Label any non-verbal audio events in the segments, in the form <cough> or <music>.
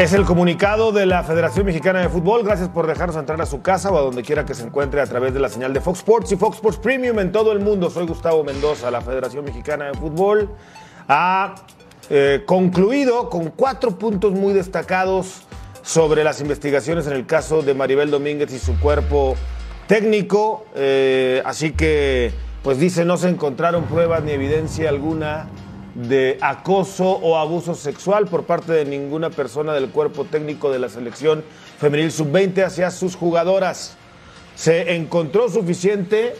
Es el comunicado de la Federación Mexicana de Fútbol. Gracias por dejarnos entrar a su casa o a donde quiera que se encuentre a través de la señal de Fox Sports y Fox Sports Premium en todo el mundo. Soy Gustavo Mendoza. La Federación Mexicana de Fútbol ha eh, concluido con cuatro puntos muy destacados sobre las investigaciones en el caso de Maribel Domínguez y su cuerpo técnico. Eh, así que, pues dice, no se encontraron pruebas ni evidencia alguna de acoso o abuso sexual por parte de ninguna persona del cuerpo técnico de la selección femenil sub-20 hacia sus jugadoras. Se encontró suficiente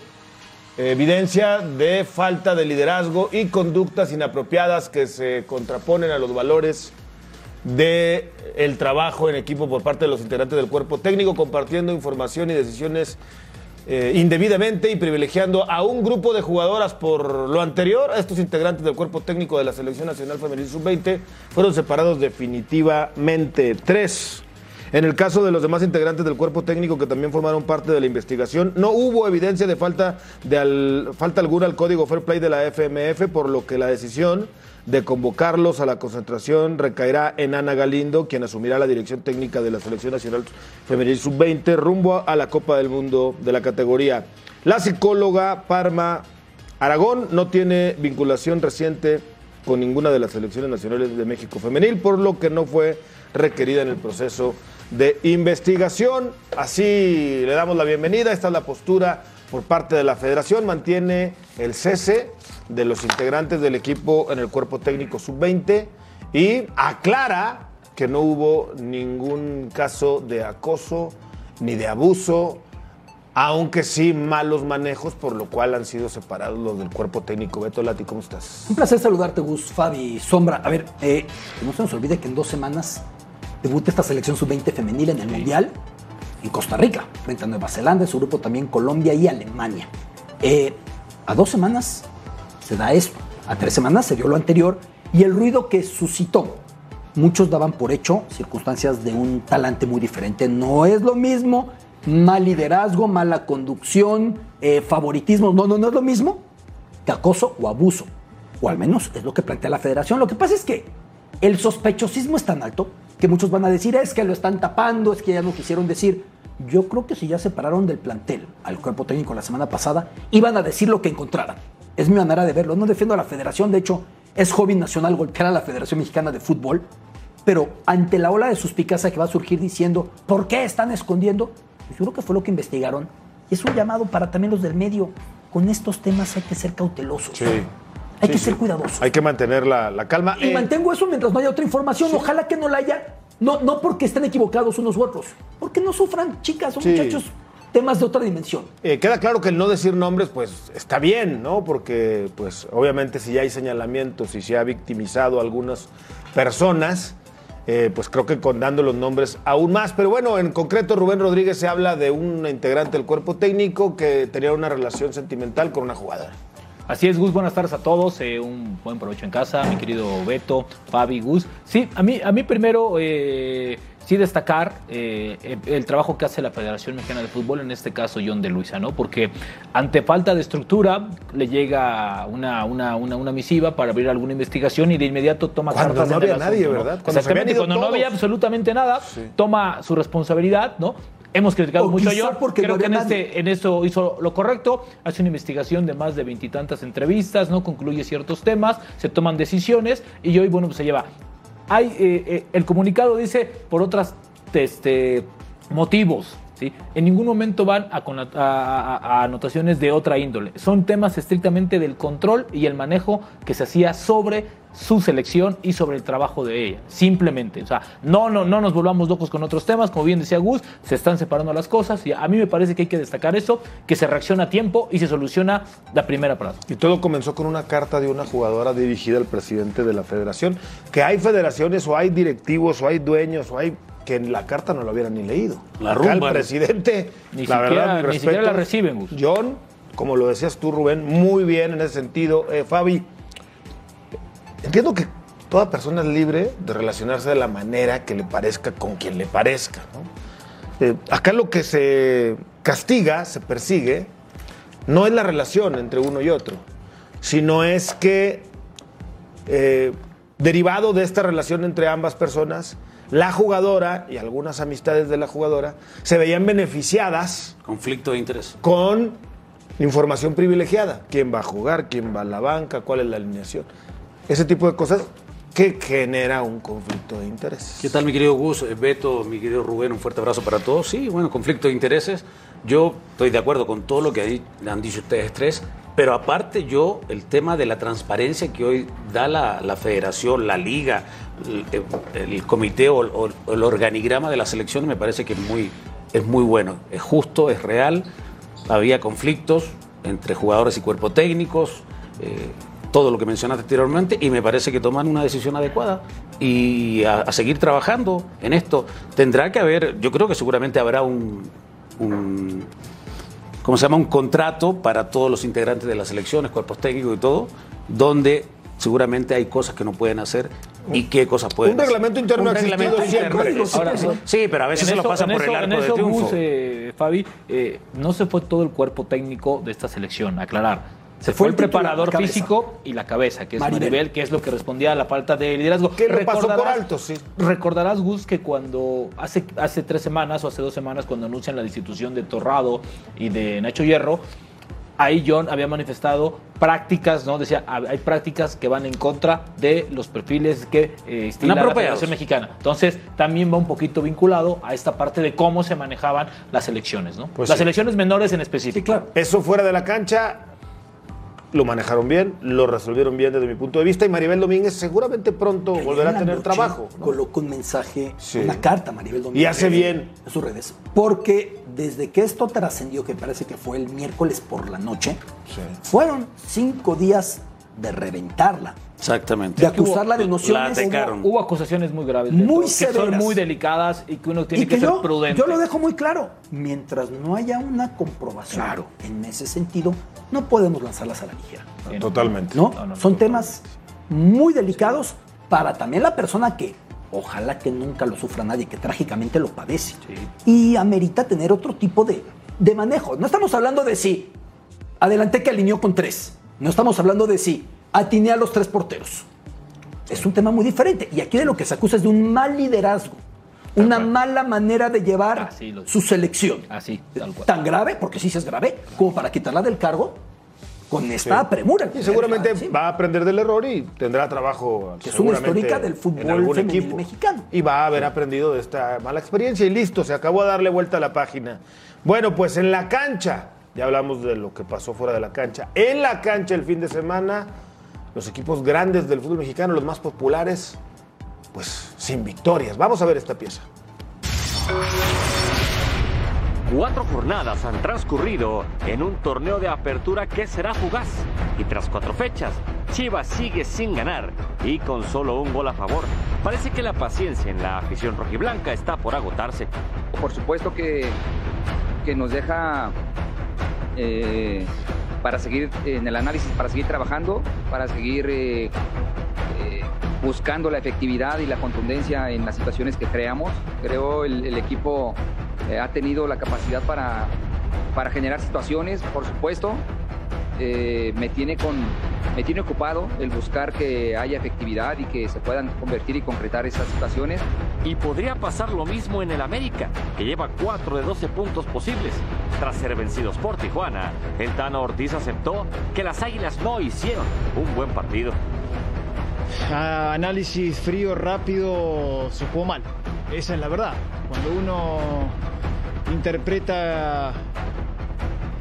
evidencia de falta de liderazgo y conductas inapropiadas que se contraponen a los valores de trabajo en equipo por parte de los integrantes del cuerpo técnico, compartiendo información y decisiones eh, indebidamente y privilegiando a un grupo de jugadoras por lo anterior. Estos integrantes del cuerpo técnico de la Selección Nacional Femenil Sub-20 fueron separados definitivamente. Tres. En el caso de los demás integrantes del cuerpo técnico que también formaron parte de la investigación, no hubo evidencia de falta, de falta alguna al código Fair Play de la FMF, por lo que la decisión de convocarlos a la concentración recaerá en Ana Galindo, quien asumirá la dirección técnica de la Selección Nacional Femenil Sub-20 rumbo a la Copa del Mundo de la categoría. La psicóloga Parma Aragón no tiene vinculación reciente con ninguna de las selecciones nacionales de México femenil, por lo que no fue requerida en el proceso de investigación. Así le damos la bienvenida. Esta es la postura por parte de la federación. Mantiene el cese de los integrantes del equipo en el cuerpo técnico sub-20 y aclara que no hubo ningún caso de acoso ni de abuso, aunque sí malos manejos, por lo cual han sido separados los del cuerpo técnico. Beto Lati, ¿cómo estás? Un placer saludarte, Gus, Fabi, Sombra. A ver, eh, no se nos olvide que en dos semanas debuta esta selección sub-20 femenil en el Mundial en Costa Rica, frente a Nueva Zelanda, en su grupo también Colombia y Alemania. Eh, a dos semanas se da esto, a tres semanas se dio lo anterior y el ruido que suscitó. Muchos daban por hecho circunstancias de un talante muy diferente. No es lo mismo mal liderazgo, mala conducción, eh, favoritismo. No, no, no es lo mismo que acoso o abuso. O al menos es lo que plantea la federación. Lo que pasa es que el sospechosismo es tan alto que muchos van a decir es que lo están tapando, es que ya no quisieron decir. Yo creo que si ya separaron del plantel al cuerpo técnico la semana pasada, iban a decir lo que encontraran. Es mi manera de verlo. No defiendo a la federación, de hecho, es hobby nacional golpear a la Federación Mexicana de Fútbol, pero ante la ola de suspicacia que va a surgir diciendo, ¿por qué están escondiendo? Yo creo que fue lo que investigaron. Y es un llamado para también los del medio. Con estos temas hay que ser cautelosos. Sí. Hay que ser cuidadosos. Hay que mantener la, calma. Y mantengo eso mientras no haya otra información. Ojalá que no la haya. No, no porque estén equivocados unos u otros. Porque no sufran, chicas o muchachos, temas de otra dimensión. Eh, queda claro que el no decir nombres, pues está bien, ¿no? Porque, pues, obviamente, si ya hay señalamientos y se ha victimizado a algunas personas. Eh, pues creo que con dando los nombres aún más. Pero bueno, en concreto Rubén Rodríguez se habla de un integrante del cuerpo técnico que tenía una relación sentimental con una jugadora. Así es, Gus, buenas tardes a todos. Eh, un buen provecho en casa, mi querido Beto, Fabi, Gus. Sí, a mí, a mí primero eh, sí destacar eh, el, trabajo que hace la Federación Mexicana de Fútbol, en este caso John de Luisa, ¿no? Porque ante falta de estructura le llega una, una, una, misiva para abrir alguna investigación y de inmediato toma cuando cartas no había nadie, ¿verdad? Cuando Exactamente, cuando no había absolutamente nada, toma su responsabilidad, ¿no? Hemos criticado mucho yo. Porque Creo que en, este, en eso hizo lo correcto. Hace una investigación de más de veintitantas entrevistas, no concluye ciertos temas, se toman decisiones y hoy, bueno, pues se lleva. Hay, eh, eh, el comunicado dice por otros este, motivos. En ningún momento van a, anotaciones de otra índole. Son temas estrictamente del control y el manejo que se hacía sobre su selección y sobre el trabajo de ella. Simplemente. O sea, no, no, no nos volvamos locos con otros temas. Como bien decía Gus, se están separando las cosas. Y a mí me parece que hay que destacar eso, que se reacciona a tiempo y se soluciona la primera parada. Y todo comenzó con una carta de una jugadora dirigida al presidente de la federación. Que hay federaciones o hay directivos o hay dueños o hay que en la carta no lo hubieran ni leído. La rumba. el presidente, ni, la siquiera, ni siquiera la reciben, Gus. John, como lo decías tú, Rubén, muy bien en ese sentido. Eh, Fabi, Entiendo que toda persona es libre de relacionarse de la manera que le parezca con quien le parezca. Eh, acá lo que se castiga, se persigue, no es la relación entre uno y otro, sino es que eh, derivado de esta relación entre ambas personas, la jugadora y algunas amistades de la jugadora se veían beneficiadas. Conflicto de interés. Con información privilegiada. ¿Quién va a jugar? ¿Quién va a la banca? ¿Cuál es la alineación? Ese tipo de cosas que genera un conflicto de intereses. ¿Qué tal, mi querido Gus? Eh, Beto, mi querido Rubén, un fuerte abrazo para todos. Sí, bueno, conflicto de intereses. Yo estoy de acuerdo con todo lo que han dicho ustedes tres, pero aparte yo, el tema de la transparencia que hoy da la, federación, la liga, el, comité o, el organigrama de la selección me parece que es muy, es muy bueno, es justo, es real. Había conflictos entre jugadores y cuerpo técnicos. Eh, todo lo que mencionaste anteriormente y me parece que toman una decisión adecuada y a, seguir trabajando en esto. Tendrá que haber, yo creo que seguramente habrá un, ¿cómo se llama? Un contrato para todos los integrantes de las elecciones, cuerpos técnicos y todo, donde seguramente hay cosas que no pueden hacer y qué cosas pueden un reglamento interno un reglamento interno. Ahora, sí pero a veces se lo pasan por el arco de triunfo. Eh, Fabi eh, no se fue todo el cuerpo técnico de esta selección aclarar se fue el, preparador físico y la cabeza, que es Maribel. que es lo que respondía a la falta de liderazgo. Que pasó por alto, sí. Recordarás, Gus, que cuando hace, hace tres semanas o hace dos semanas, cuando anuncian la destitución de Torrado y de Nacho Hierro, ahí John había manifestado prácticas, ¿no? Decía, hay prácticas que van en contra de los perfiles que eh, la Federación Mexicana. Entonces, también va un poquito vinculado a esta parte de cómo se manejaban las elecciones, ¿no? Pues las selecciones menores en específico. Sí, claro. Eso fuera de la cancha, lo manejaron bien, lo resolvieron bien desde mi punto de vista y Maribel Domínguez seguramente pronto volverá a tener trabajo. Colocó un mensaje, una carta a Maribel Domínguez. Y hace bien. En sus redes. Porque desde que esto trascendió, que parece que fue el miércoles por la noche, fueron cinco días de reventarla. Exactamente. De acusarla de nociones. Hubo, acusaciones muy graves. Muy Que son muy delicadas y que uno tiene que, ser prudente. Yo lo dejo muy claro. Mientras no haya una comprobación en ese sentido, no podemos lanzarlas a la ligera. Totalmente. ¿No? Son temas muy delicados para también la persona que ojalá que nunca lo sufra nadie, que trágicamente lo padece. Y amerita tener otro tipo de, de manejo. No estamos hablando de si adelanté que alineó con tres. No estamos hablando de si atiné a los tres porteros. Es un tema muy diferente. Y aquí de lo que se acusa es de un mal liderazgo. Una mala manera de llevar su selección. Así, Tan grave, porque sí es grave, como para quitarla del cargo con esta premura. Y seguramente va a aprender del error y tendrá trabajo. Que es una histórica del fútbol femenil mexicano. Y va a haber aprendido de esta mala experiencia y listo, se acabó de darle vuelta a la página. Bueno, pues en la cancha, ya hablamos de lo que pasó fuera de la cancha. En la cancha el fin de semana los equipos grandes del fútbol mexicano, los más populares, pues sin victorias. Vamos a ver esta pieza. Cuatro jornadas han transcurrido en un torneo de apertura que será fugaz. Y tras cuatro fechas, Chivas sigue sin ganar y con solo un gol a favor. Parece que la paciencia en la afición rojiblanca está por agotarse. Por supuesto que, que nos deja eh, para seguir en el análisis, para seguir trabajando, para seguir eh, eh, buscando la efectividad y la contundencia en las situaciones que creamos. Creo el, el equipo eh, ha tenido la capacidad para, para generar situaciones, por supuesto. Me, tiene con, me tiene ocupado el buscar que haya efectividad y que se puedan convertir y concretar esas situaciones. Y podría pasar lo mismo en el América, que lleva 4 de 12 puntos posibles. Tras ser vencidos por Tijuana, el Tano Ortiz aceptó que las Águilas no hicieron un buen partido. análisis frío, rápido, se jugó mal. Esa es la verdad. Cuando uno interpreta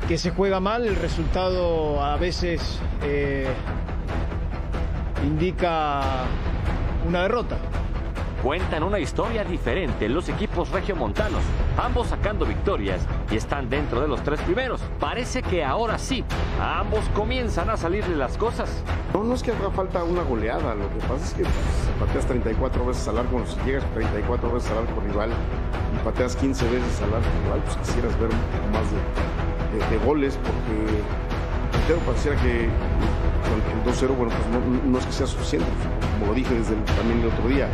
que se juega mal, el resultado a veces eh, indica una derrota cuentan una historia diferente los equipos regiomontanos, ambos sacando victorias y están dentro de los tres primeros. Parece que ahora sí, a ambos comienzan a salirle las cosas. No, no es que haga falta una goleada, lo que pasa es que pues, pateas 34 veces al arco, si llegas 34 veces al arco rival y pateas 15 veces al arco rival, pues quisieras ver un poco más de, goles porque pero pareciera que el 2-0, bueno, pues no, es que sea suficiente, como lo dije desde también el otro día,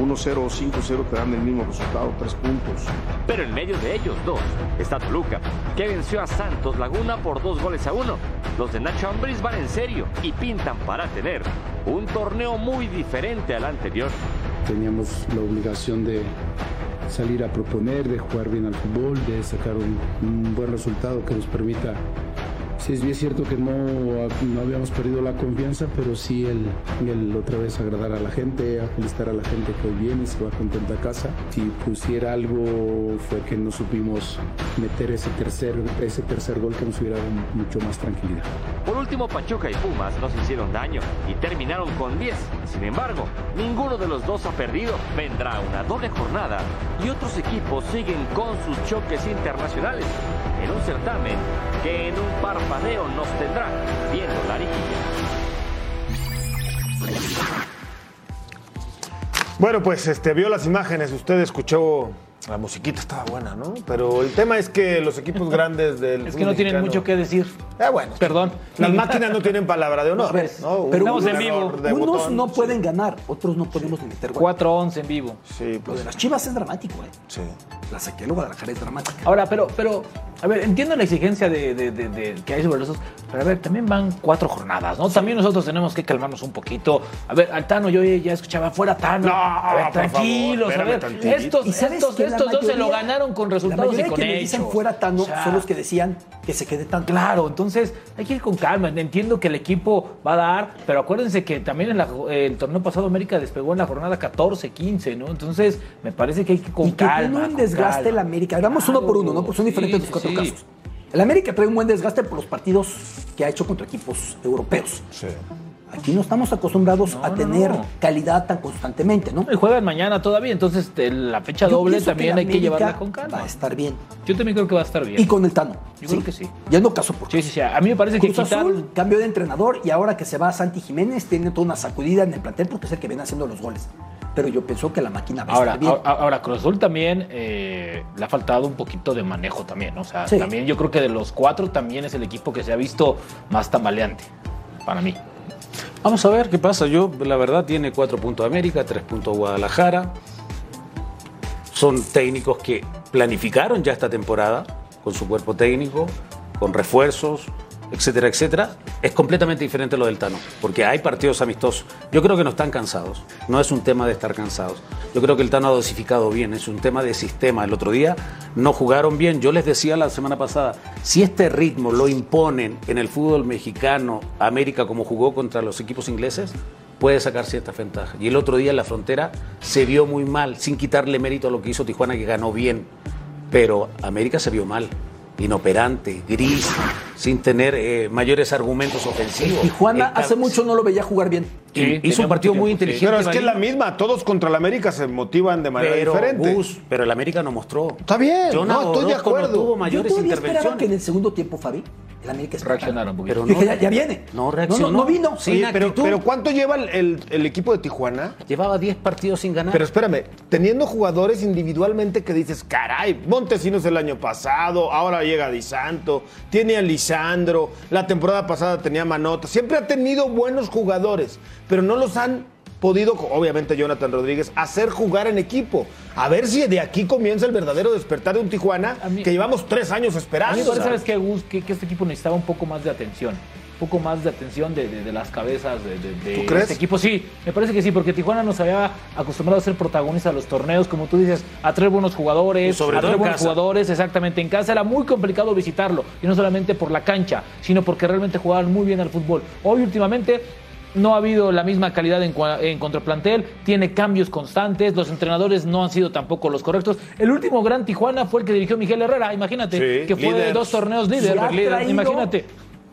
1-0 o 5-0 te dan el mismo resultado, tres puntos. Pero en medio de ellos dos está Toluca, que venció a Santos Laguna por dos goles a uno. los de Nacho Ambriz van en serio y pintan para tener un torneo muy diferente al anterior. Teníamos la obligación de salir a proponer, de jugar bien al fútbol, de sacar un, buen resultado que nos permita Sí, es bien cierto que no, no habíamos perdido la confianza, pero sí el, el otra vez agradar a la gente, a felicitar a la gente que hoy viene se va contenta a casa. Si pusiera algo fue que no supimos meter ese tercer, ese tercer gol que nos hubiera dado mucho más tranquilidad. Por último, Pachuca y Pumas nos hicieron daño y terminaron con 10. Sin embargo, ninguno de los dos ha perdido. Vendrá una doble jornada y otros equipos siguen con sus choques internacionales en un certamen que en un parpadeo nos tendrá viendo la Bueno, pues este, vio las imágenes, usted escuchó la musiquita estaba buena, ¿no? Pero el tema es que los equipos <laughs> grandes del. Es que no tienen mucho que decir. Ah, bueno. Perdón. Las máquinas no tienen palabra de honor. ¿no? Pero estamos en vivo. Unos no pueden ganar, otros no podemos meter 4-11 en vivo. Sí, pues. Lo de las chivas es dramático, ¿eh? Sí. La saqué luego de la es dramática. Ahora, pero, pero, a ver, entiendo la exigencia de, de, de, que hay sobre esos, pero a ver, también van cuatro jornadas, ¿no? También nosotros tenemos que calmarnos un poquito. A ver, Altano, yo ya escuchaba, fuera Tano. No, a ver, tranquilos, a ver. Estos, estos, estos dos se lo ganan con resultados la y con que dicen fuera Tano son los que decían que se quede tan claro. Entonces hay que ir con calma. Entiendo que el equipo va a dar, pero acuérdense que también en el torneo pasado América despegó en la jornada 14-15, ¿no? Entonces me parece que hay que ir con y que calma. Tiene un desgaste el América. Vamos uno por uno, ¿no? Porque son diferentes los cuatro casos. El América trae un buen desgaste por los partidos que ha hecho contra equipos europeos. Sí. Aquí no estamos acostumbrados a tener calidad tan constantemente, ¿no? Y juegan mañana todavía, entonces la fecha doble también hay que llevarla con calma. Va a estar bien. Yo también creo que va a estar bien. Y con el Tano. Yo creo que sí. Ya no caso por Sí, sí, sí. A mí me parece que quitar... Azul cambio de entrenador y ahora que se va Santi Jiménez tiene toda una sacudida en el plantel porque es el que viene haciendo los goles. Pero yo pienso que la máquina va ahora, a estar bien. Ahora, Cruz Azul también eh, le ha faltado un poquito de manejo también. O sea, también yo creo que de los cuatro también es el equipo que se ha visto más tambaleante. Para mí. Vamos a ver qué pasa. Yo, la verdad, tiene cuatro puntos América, tres puntos Guadalajara. Son técnicos que planificaron ya esta temporada con su cuerpo técnico, con refuerzos, etcétera, etcétera, es completamente diferente lo del Tano, porque hay partidos amistosos. Yo creo que no están cansados, no es un tema de estar cansados. Yo creo que el Tano ha dosificado bien, es un tema de sistema. El otro día no jugaron bien. Yo les decía la semana pasada, si este ritmo lo imponen en el fútbol mexicano, América como jugó contra los equipos ingleses, puede sacar cierta ventaja. Y el otro día en la frontera se vio muy mal, sin quitarle mérito a lo que hizo Tijuana, que ganó bien. Pero América se vio mal inoperante, gris, sin tener eh, mayores argumentos ofensivos. Y Juana hace mucho no lo veía jugar bien. Hizo un partido muy inteligente. Pero es que es la misma, todos contra el América se motivan de manera diferente. pero el América no mostró. Está bien, yo no, estoy de acuerdo. No tuvo mayores Yo intervenciones. que en el segundo tiempo, Fabi, el América reaccionaron un poquito. Pero no, ya, viene. No reaccionó. No, vino. Sí, pero, pero, ¿cuánto lleva el, el, equipo de Tijuana? Llevaba 10 partidos sin ganar. Pero espérame, teniendo jugadores individualmente que dices, caray, Montesinos el año pasado, ahora llega Di Santo, tiene a Lisandro, la temporada pasada tenía Manota, siempre ha tenido buenos jugadores, pero no los han podido, obviamente Jonathan Rodríguez, hacer jugar en equipo. A ver si de aquí comienza el verdadero despertar de un Tijuana que llevamos tres años esperando. A mí me parece, ¿sabes que, que, este equipo necesitaba un poco más de atención. Un poco más de atención de, las cabezas de, ¿Tú crees? este equipo. Sí, me parece que sí, porque Tijuana nos había acostumbrado a ser protagonistas de los torneos, como tú dices, a traer buenos jugadores, sobre a traer buenos jugadores, exactamente. En casa era muy complicado visitarlo, y no solamente por la cancha, sino porque realmente jugaban muy bien al fútbol. Hoy últimamente no ha habido la misma calidad en, en contraplantel, tiene cambios constantes, los entrenadores no han sido tampoco los correctos. El último gran Tijuana fue el que dirigió Miguel Herrera, imagínate, que fue de dos torneos líder, imagínate.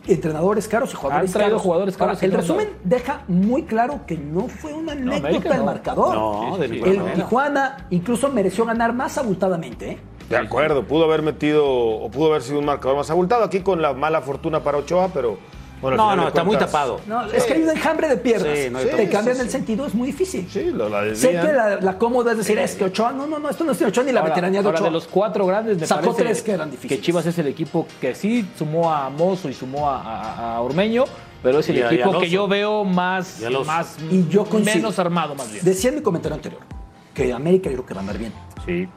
Entrenadores caros y jugadores traído jugadores caros. el resumen deja muy claro que no fue una anécdota el marcador. No, de el Tijuana incluso mereció ganar más abultadamente. ¿eh? De acuerdo, pudo haber metido o pudo haber sido un marcador más abultado aquí con la mala fortuna para Ochoa, pero no, no, está muy tapado. No, es que hay un enjambre de piernas. Sí, no Te cambian el sentido, es muy difícil. Sí, lo, la Sé que la, cómoda es decir, es que Ochoa, no, no, no, esto no es de Ochoa ni la veteranía de Ochoa. Ahora, de los cuatro grandes, me Sacó tres que eran difíciles. Que Chivas es el equipo que sí sumó a Mozo y sumó a, Ormeño, pero es el equipo que yo veo más, más y yo menos armado más bien. Decía en mi comentario anterior que América creo que va a andar bien. Sí.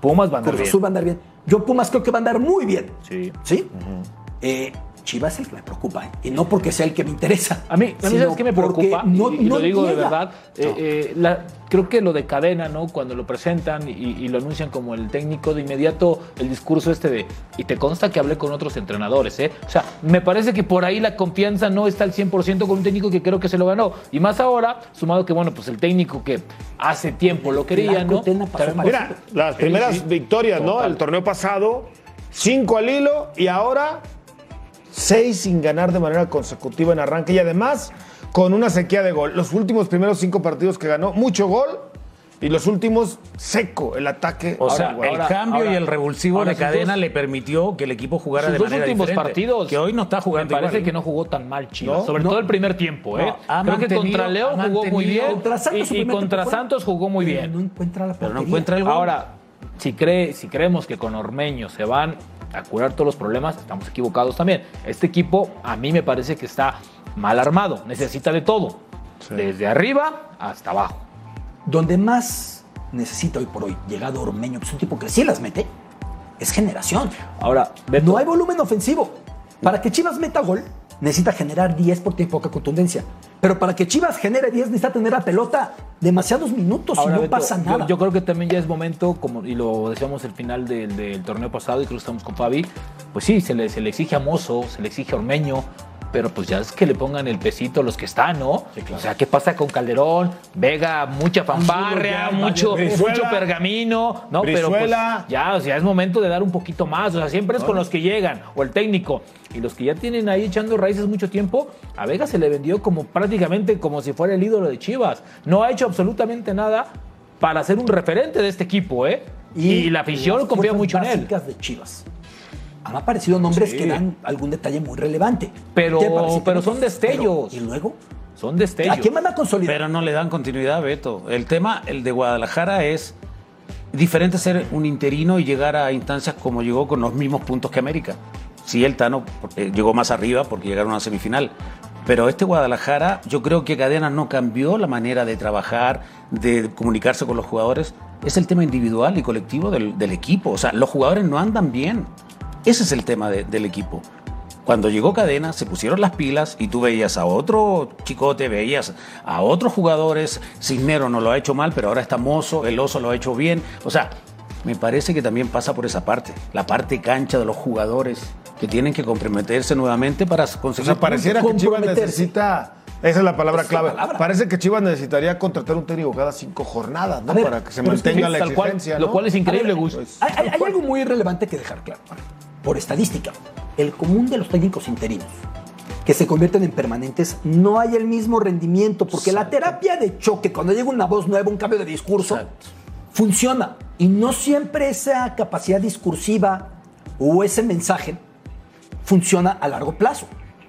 Pumas va a andar bien. Azul va a andar bien. Yo Pumas creo que va a andar muy bien. Sí. ¿Sí? eh, Chivas es el que me preocupa, ¿eh? y no porque sea el que me interesa. A mí, a mí ¿sabes qué me preocupa? No, y, lo digo de verdad. Eh, eh, la, creo que lo de cadena, ¿no? Cuando lo presentan y, y, lo anuncian como el técnico, de inmediato el discurso este de, y te consta que hablé con otros entrenadores, ¿eh? O sea, me parece que por ahí la confianza no está al 100% con un técnico que creo que se lo ganó. Y más ahora, sumado que, bueno, pues el técnico que hace tiempo lo quería, ¿no? Mira, las primeras victorias, ¿no? El torneo pasado, cinco al hilo y ahora seis sin ganar de manera consecutiva en arranque y además con una sequía de gol. Los últimos primeros cinco partidos que ganó, mucho gol. Y los últimos, seco el ataque. O sea, el cambio y el revulsivo de cadena le permitió que el equipo jugara de manera últimos partidos. Que hoy no está jugando. Me parece que no jugó tan mal Chivas. Sobre todo el primer tiempo, ¿eh? Creo que contra León jugó muy bien. Contra Santos y, contra Santos jugó muy bien. No encuentra la Pero no encuentra el gol. Ahora, si, cree, si creemos que con Ormeño se van a curar todos los problemas, estamos equivocados también. Este equipo a mí me parece que está mal armado, necesita de todo, desde arriba hasta abajo. Donde más necesita hoy por hoy, llegado Ormeño, que es un tipo que sí las mete, es generación. Ahora, no hay volumen ofensivo. Para que Chivas meta gol, necesita generar 10 por tiempo poca contundencia. Pero para que Chivas genere 10 necesita tener la pelota demasiados minutos y no pasa nada. Yo, creo que también ya es momento, como y lo decíamos el final del, torneo pasado y creo que estamos con Fabi, pues sí, se le, se le exige a Mozo, se le exige a Ormeño, pero pues ya es que le pongan el pesito a los que están, ¿no? O sea, ¿qué pasa con Calderón? Vega, mucha fanfarria, mucho, mucho pergamino, ¿no? Pero pues ya, o sea, es momento de dar un poquito más. O sea, siempre es con los que llegan, o el técnico. Y los que ya tienen ahí echando raíces mucho tiempo, a Vega se le vendió como prácticamente como si fuera el ídolo de Chivas. No ha hecho absolutamente nada para ser un referente de este equipo, ¿eh? Y, la afición confía mucho en él. de Chivas han aparecido nombres que dan algún detalle muy relevante. Pero, pero son destellos. ¿Y luego? Son destellos. ¿A quién van a consolidar? Pero no le dan continuidad, Beto. El tema, el de Guadalajara, es diferente ser un interino y llegar a instancias como llegó con los mismos puntos que América. Sí, el Tano eh, llegó más arriba porque llegaron a semifinal. Pero este Guadalajara, yo creo que Cadena no cambió la manera de trabajar, de comunicarse con los jugadores. Es el tema individual y colectivo del, del equipo. O sea, los jugadores no andan bien. Ese es el tema del equipo. Cuando llegó Cadena, se pusieron las pilas y tú veías a otro chicote, veías a otros jugadores. Cisnero no lo ha hecho mal, pero ahora está Mozo, el Oso lo ha hecho bien. O sea, me parece que también pasa por esa parte, la parte cancha de los jugadores que tienen que comprometerse nuevamente para conseguir. O sea, pareciera que Chivas necesita. Esa es la palabra clave. Parece que Chivas necesitaría contratar un técnico cada cinco jornadas, ¿no? para que se mantenga la exigencia. Lo cual es increíble, Gus. Pues, hay, hay algo muy relevante que dejar claro por estadística, el común de los técnicos interinos que se convierten en permanentes, no hay el mismo rendimiento, porque la terapia de choque, cuando llega una voz nueva, un cambio de discurso, funciona. Y no siempre esa capacidad discursiva o ese mensaje funciona a largo plazo.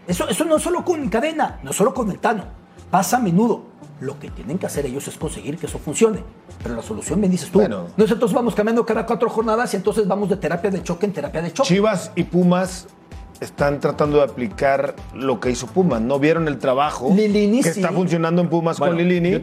Eso, eso no solo con cadena, no solo con el Tano, pasa a menudo. Lo que tienen que hacer ellos es conseguir que eso funcione. Pero la solución, me dices tú. Bueno, nosotros vamos cambiando cada cuatro jornadas y entonces vamos de terapia de choque en terapia de choque. Chivas y Pumas están tratando de aplicar lo que hizo Pumas. ¿No vieron el trabajo que está funcionando en Pumas con Lilini?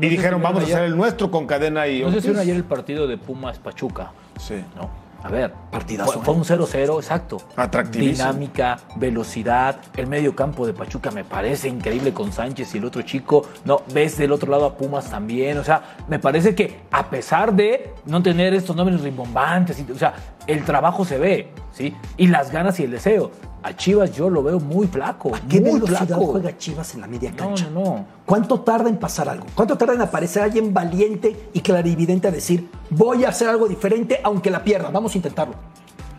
y dijeron, vamos a hacer el nuestro con cadena y... No sé si ayer el partido de Pumas Pachuca. Sí. ¿No? A ver, partidazo. Fue, un 0-0, exacto. Atractivísimo. Dinámica, velocidad. El medio campo de Pachuca me parece increíble con Sánchez y el otro chico. No, ves del otro lado a Pumas también. O sea, me parece que a pesar de no tener estos nombres rimbombantes, o sea, el trabajo se ve, ¿sí? Y las ganas y el deseo a Chivas yo lo veo muy flaco. ¿A qué muy velocidad flaco. juega Chivas en la media cancha? No, no, ¿Cuánto tarda en pasar algo? ¿Cuánto tarda en aparecer alguien valiente y clarividente a decir, voy a hacer algo diferente aunque la pierda? Vamos a intentarlo.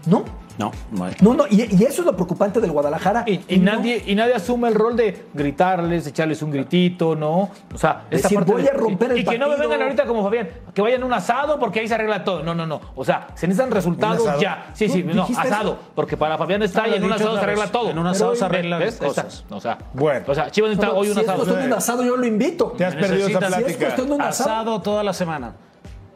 ¿No? No, no No, no, y, eso es lo preocupante del Guadalajara. Y, nadie, y nadie asume el rol de gritarles, echarles un gritito, ¿no? O sea, esta parte voy a romper el Y que no me vengan ahorita como Fabián, que vayan a un asado porque ahí se arregla todo. No, no, no. O sea, se necesitan resultados ya. Sí, sí, no, asado. Porque para Fabián está y en un asado se arregla todo. En un asado se arreglan las cosas. O sea, bueno. O sea, Chivas necesita hoy un asado. Si es un asado, yo lo invito. Te has perdido esa plática. asado toda la semana.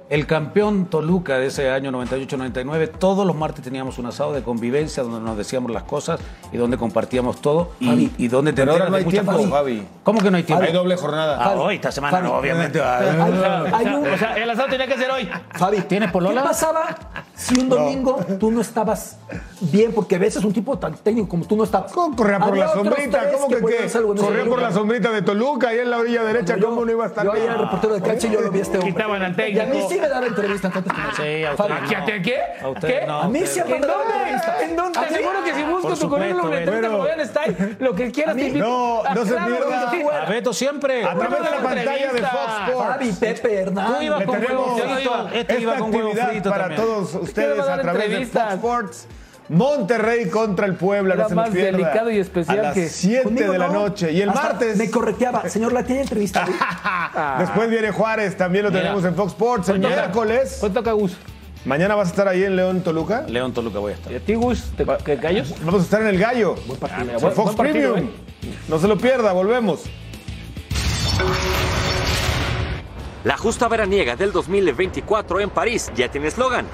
El campeón Toluca de ese año 98-99, todos los martes teníamos un asado de convivencia donde nos decíamos las cosas y donde compartíamos todo y, y donde te ahora no hay tiempo, Javi. ¿Cómo que no hay tiempo? Hay doble jornada. Ah, hoy, esta semana no, obviamente. o sea, el asado tenía que ser hoy. Fabi, ¿tienes polola? ¿Qué pasaba si un domingo tú no estabas bien, porque a veces un tipo tan técnico como tú no está. ¿Cómo corría por la sombrita? ¿Cómo que, qué? Corría por la sombrita de Toluca, ahí en la orilla derecha, ¿cómo no iba a estar Yo era el reportero de cancha y yo lo vi este hombre. Quitaban al técnico. Mí sí me daba entrevista Sí, a usted. ¿Qué? A usted ¿Qué? no. A mí me ¿En daba dónde? entrevista. ¿En dónde? ¿Ah, Te aseguro que si busco tu currículum en Beto. Toluca está ahí. Lo que quieras invito. No, no se pierda. A Beto siempre. A través de la pantalla de. Fox Sports. Fabi, Pepe, Hernán. Tú ibas con huevo frito. Este iba con huevo frito para todos ustedes a través de Fox. Sports. Monterrey contra el Puebla, Era no se nos más pierda. delicado y especial a las que- 7 Conmigo de la no. noche. Y el Hasta martes, Me correteaba. Señor, la tiene entrevista. hoy? <laughs> después viene Juárez, también lo Mira. tenemos en Fox Sports. El miércoles, Pues toca Gus. mañana vas a estar ahí en León, Toluca. León Toluca voy a estar. ¿Y a ti, Gus? ¿Te, ¿Qué gallos? Vamos a estar en el Gallo. Ah, mira, En buen- Fox buen partido, Premium. ¿eh? No se lo pierda, volvemos. La justa veraniega del 2024 en París ya tiene eslogan.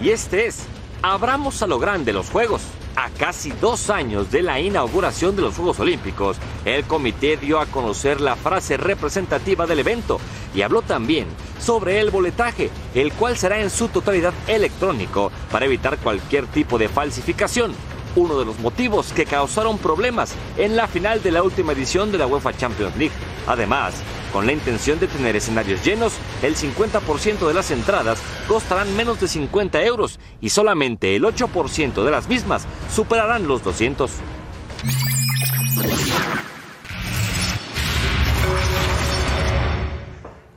Y este es, abramos a lo grande los Juegos. A casi dos años de la inauguración de los Juegos Olímpicos, el comité dio a conocer la frase representativa del evento y habló también sobre el boletaje, el cual será en su totalidad electrónico para evitar cualquier tipo de falsificación. Uno de los motivos que causaron problemas en la final de la última edición de la UEFA Champions League. Además, con la intención de tener escenarios llenos, el 50% de las entradas costarán menos de 50 euros y solamente el 8% de las mismas superarán los 200.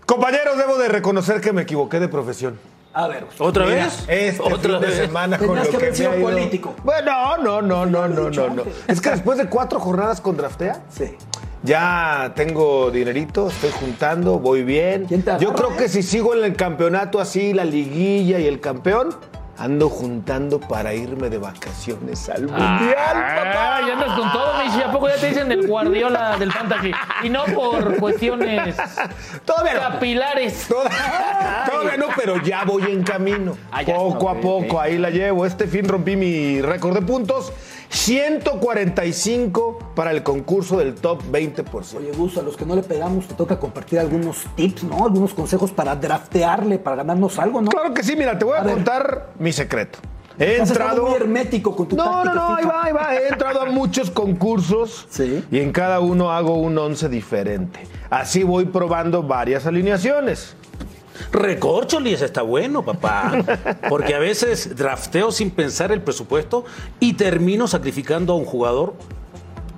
Compañeros, debo de reconocer que me equivoqué de profesión. A ver. ¿Otra Mira, vez? Este ¿Otra fin de semana con lo que que me ha ido- político. Bueno, no, no, no, no, no, no. Es que después de cuatro jornadas con Draftea, Sí. ya tengo dinerito, estoy juntando, voy bien. ¿Quién te Yo creo que eh? si sigo en el campeonato así, la liguilla y el campeón, ando juntando para irme de vacaciones al mundial, Ah, ya andas con todo, Michi. ¿A poco ya te dicen el Guardiola del Fantasy? Y no por cuestiones Todavía no. capilares. Toda- Todavía no, pero ya voy en camino. Ah, poco a poco, ahí la llevo. Este fin rompí mi récord de puntos. 145 para el concurso del top 20%. Oye, Gus, a los que no le pegamos te toca compartir algunos tips, ¿no? Algunos consejos para draftearle, para ganarnos algo, ¿no? Claro que sí, mira, te voy a, A ver. contar mi secreto. He Has entrado. muy hermético con tu No, no, táctica no, ahí va, ahí va. He entrado a muchos concursos <laughs> Sí. y en cada uno hago un once diferente. Así voy probando varias alineaciones. Recorcholi, ese está bueno, papá. <laughs> Porque a veces drafteo sin pensar el presupuesto y termino sacrificando a un jugador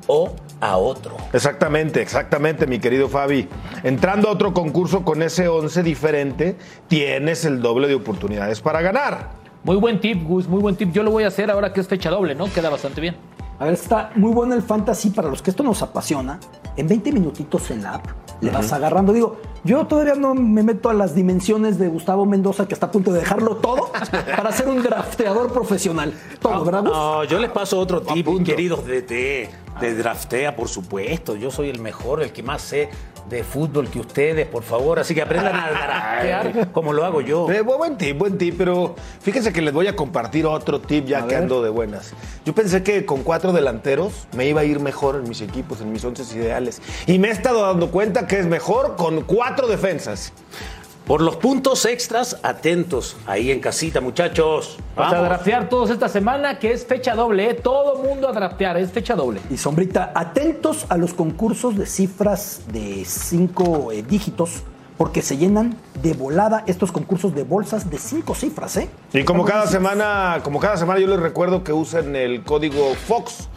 o a otro. Exactamente, exactamente, mi querido Fabi. Entrando a otro concurso con ese 11 diferente, tienes el doble de oportunidades para ganar. Muy buen tip, Gus, muy buen tip. Yo lo voy a hacer ahora que es fecha doble, ¿no? Queda bastante bien. A ver, está muy bueno el fantasy para los que esto nos apasiona. En 20 minutitos en la app le vas agarrando. Digo, yo todavía no me meto a las dimensiones de Gustavo Mendoza, que está a punto de dejarlo todo <laughs> para ser un drafteador profesional. Todo, ¿verdad, Gus? No, yo les paso otro tip, queridos de, de, de draftea, por supuesto. Yo soy el mejor, el que más sé de fútbol que ustedes, por favor. Así que aprendan a draftear como lo hago yo. Eh, bu- buen tip, buen tip, pero fíjense que les voy a compartir otro tip ya A que ver. ando de buenas. Yo pensé que con cuatro delanteros me iba a ir mejor en mis equipos, en mis once ideales. Y me he estado dando cuenta que es mejor con cuatro defensas. Por los puntos extras, atentos ahí en casita, muchachos. Vamos a draftear todos esta semana, que es fecha doble, ¿eh? Todo mundo a draftear, es fecha doble. Y Sombrita, atentos a los concursos de cifras de cinco eh, dígitos, porque se llenan de volada estos concursos de bolsas de cinco cifras, ¿eh? Y como cada semana, como cada semana yo les recuerdo que usen el código FOX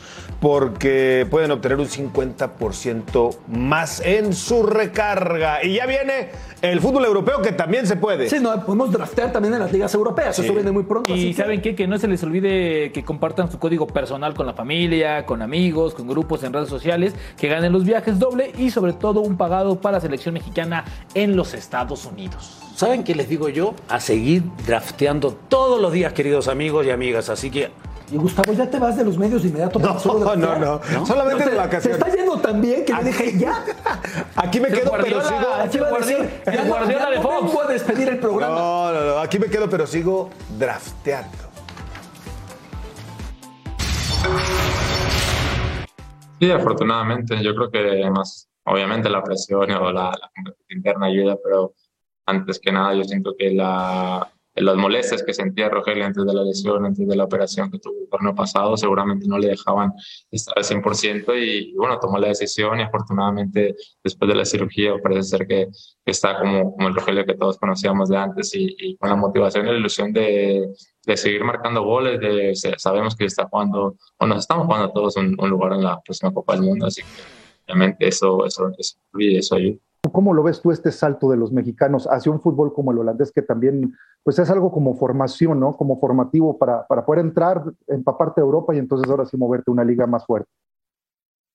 porque pueden obtener un 50% más en su recarga. Y ya viene el fútbol europeo que también se puede. Sí, no, podemos draftear también en las ligas europeas, eso viene muy pronto. así Y que- saben qué? que no se les olvide que compartan su código personal con la familia, con amigos, con grupos en redes sociales, que ganen los viajes doble y sobre todo un pagado para selección mexicana en los Estados Unidos. ¿Saben qué les digo yo? A seguir drafteando todos los días, queridos amigos y amigas. Así que Y Gustavo, ya te vas de los medios de inmediato para No, solo no, draftear? no, Solamente de vacaciones. Se está yendo tan bien que le dije ya. <laughs> Aquí me quedo, pero sigo. Aquí va a decir, Guardiola- ya el no- Guardiola ya de no Fox. vengo a despedir el programa. No, no, no. Aquí me quedo, pero sigo drafteando. Sí, afortunadamente. Yo creo que más, obviamente la presión o la, la competencia interna ayuda, pero antes que nada yo siento que la, las molestias que sentía Rogelio antes de la lesión, antes de la operación que tuvo el torneo pasado, seguramente no le dejaban estar al 100% y, bueno, tomó la decisión y afortunadamente después de la cirugía parece ser que, está como, como, el Rogelio que todos conocíamos de antes y, con la motivación y la ilusión de, de seguir marcando goles, de, sabemos que está jugando o nos estamos jugando todos un, un lugar en la próxima Copa del Mundo, así que obviamente eso, eso, eso, eso ayuda. ¿Cómo lo ves tú este salto de los mexicanos hacia un fútbol como el holandés que también pues es algo como formación, ¿no? Como formativo para, para poder entrar, empaparte a Europa y entonces ahora sí moverte a una liga más fuerte.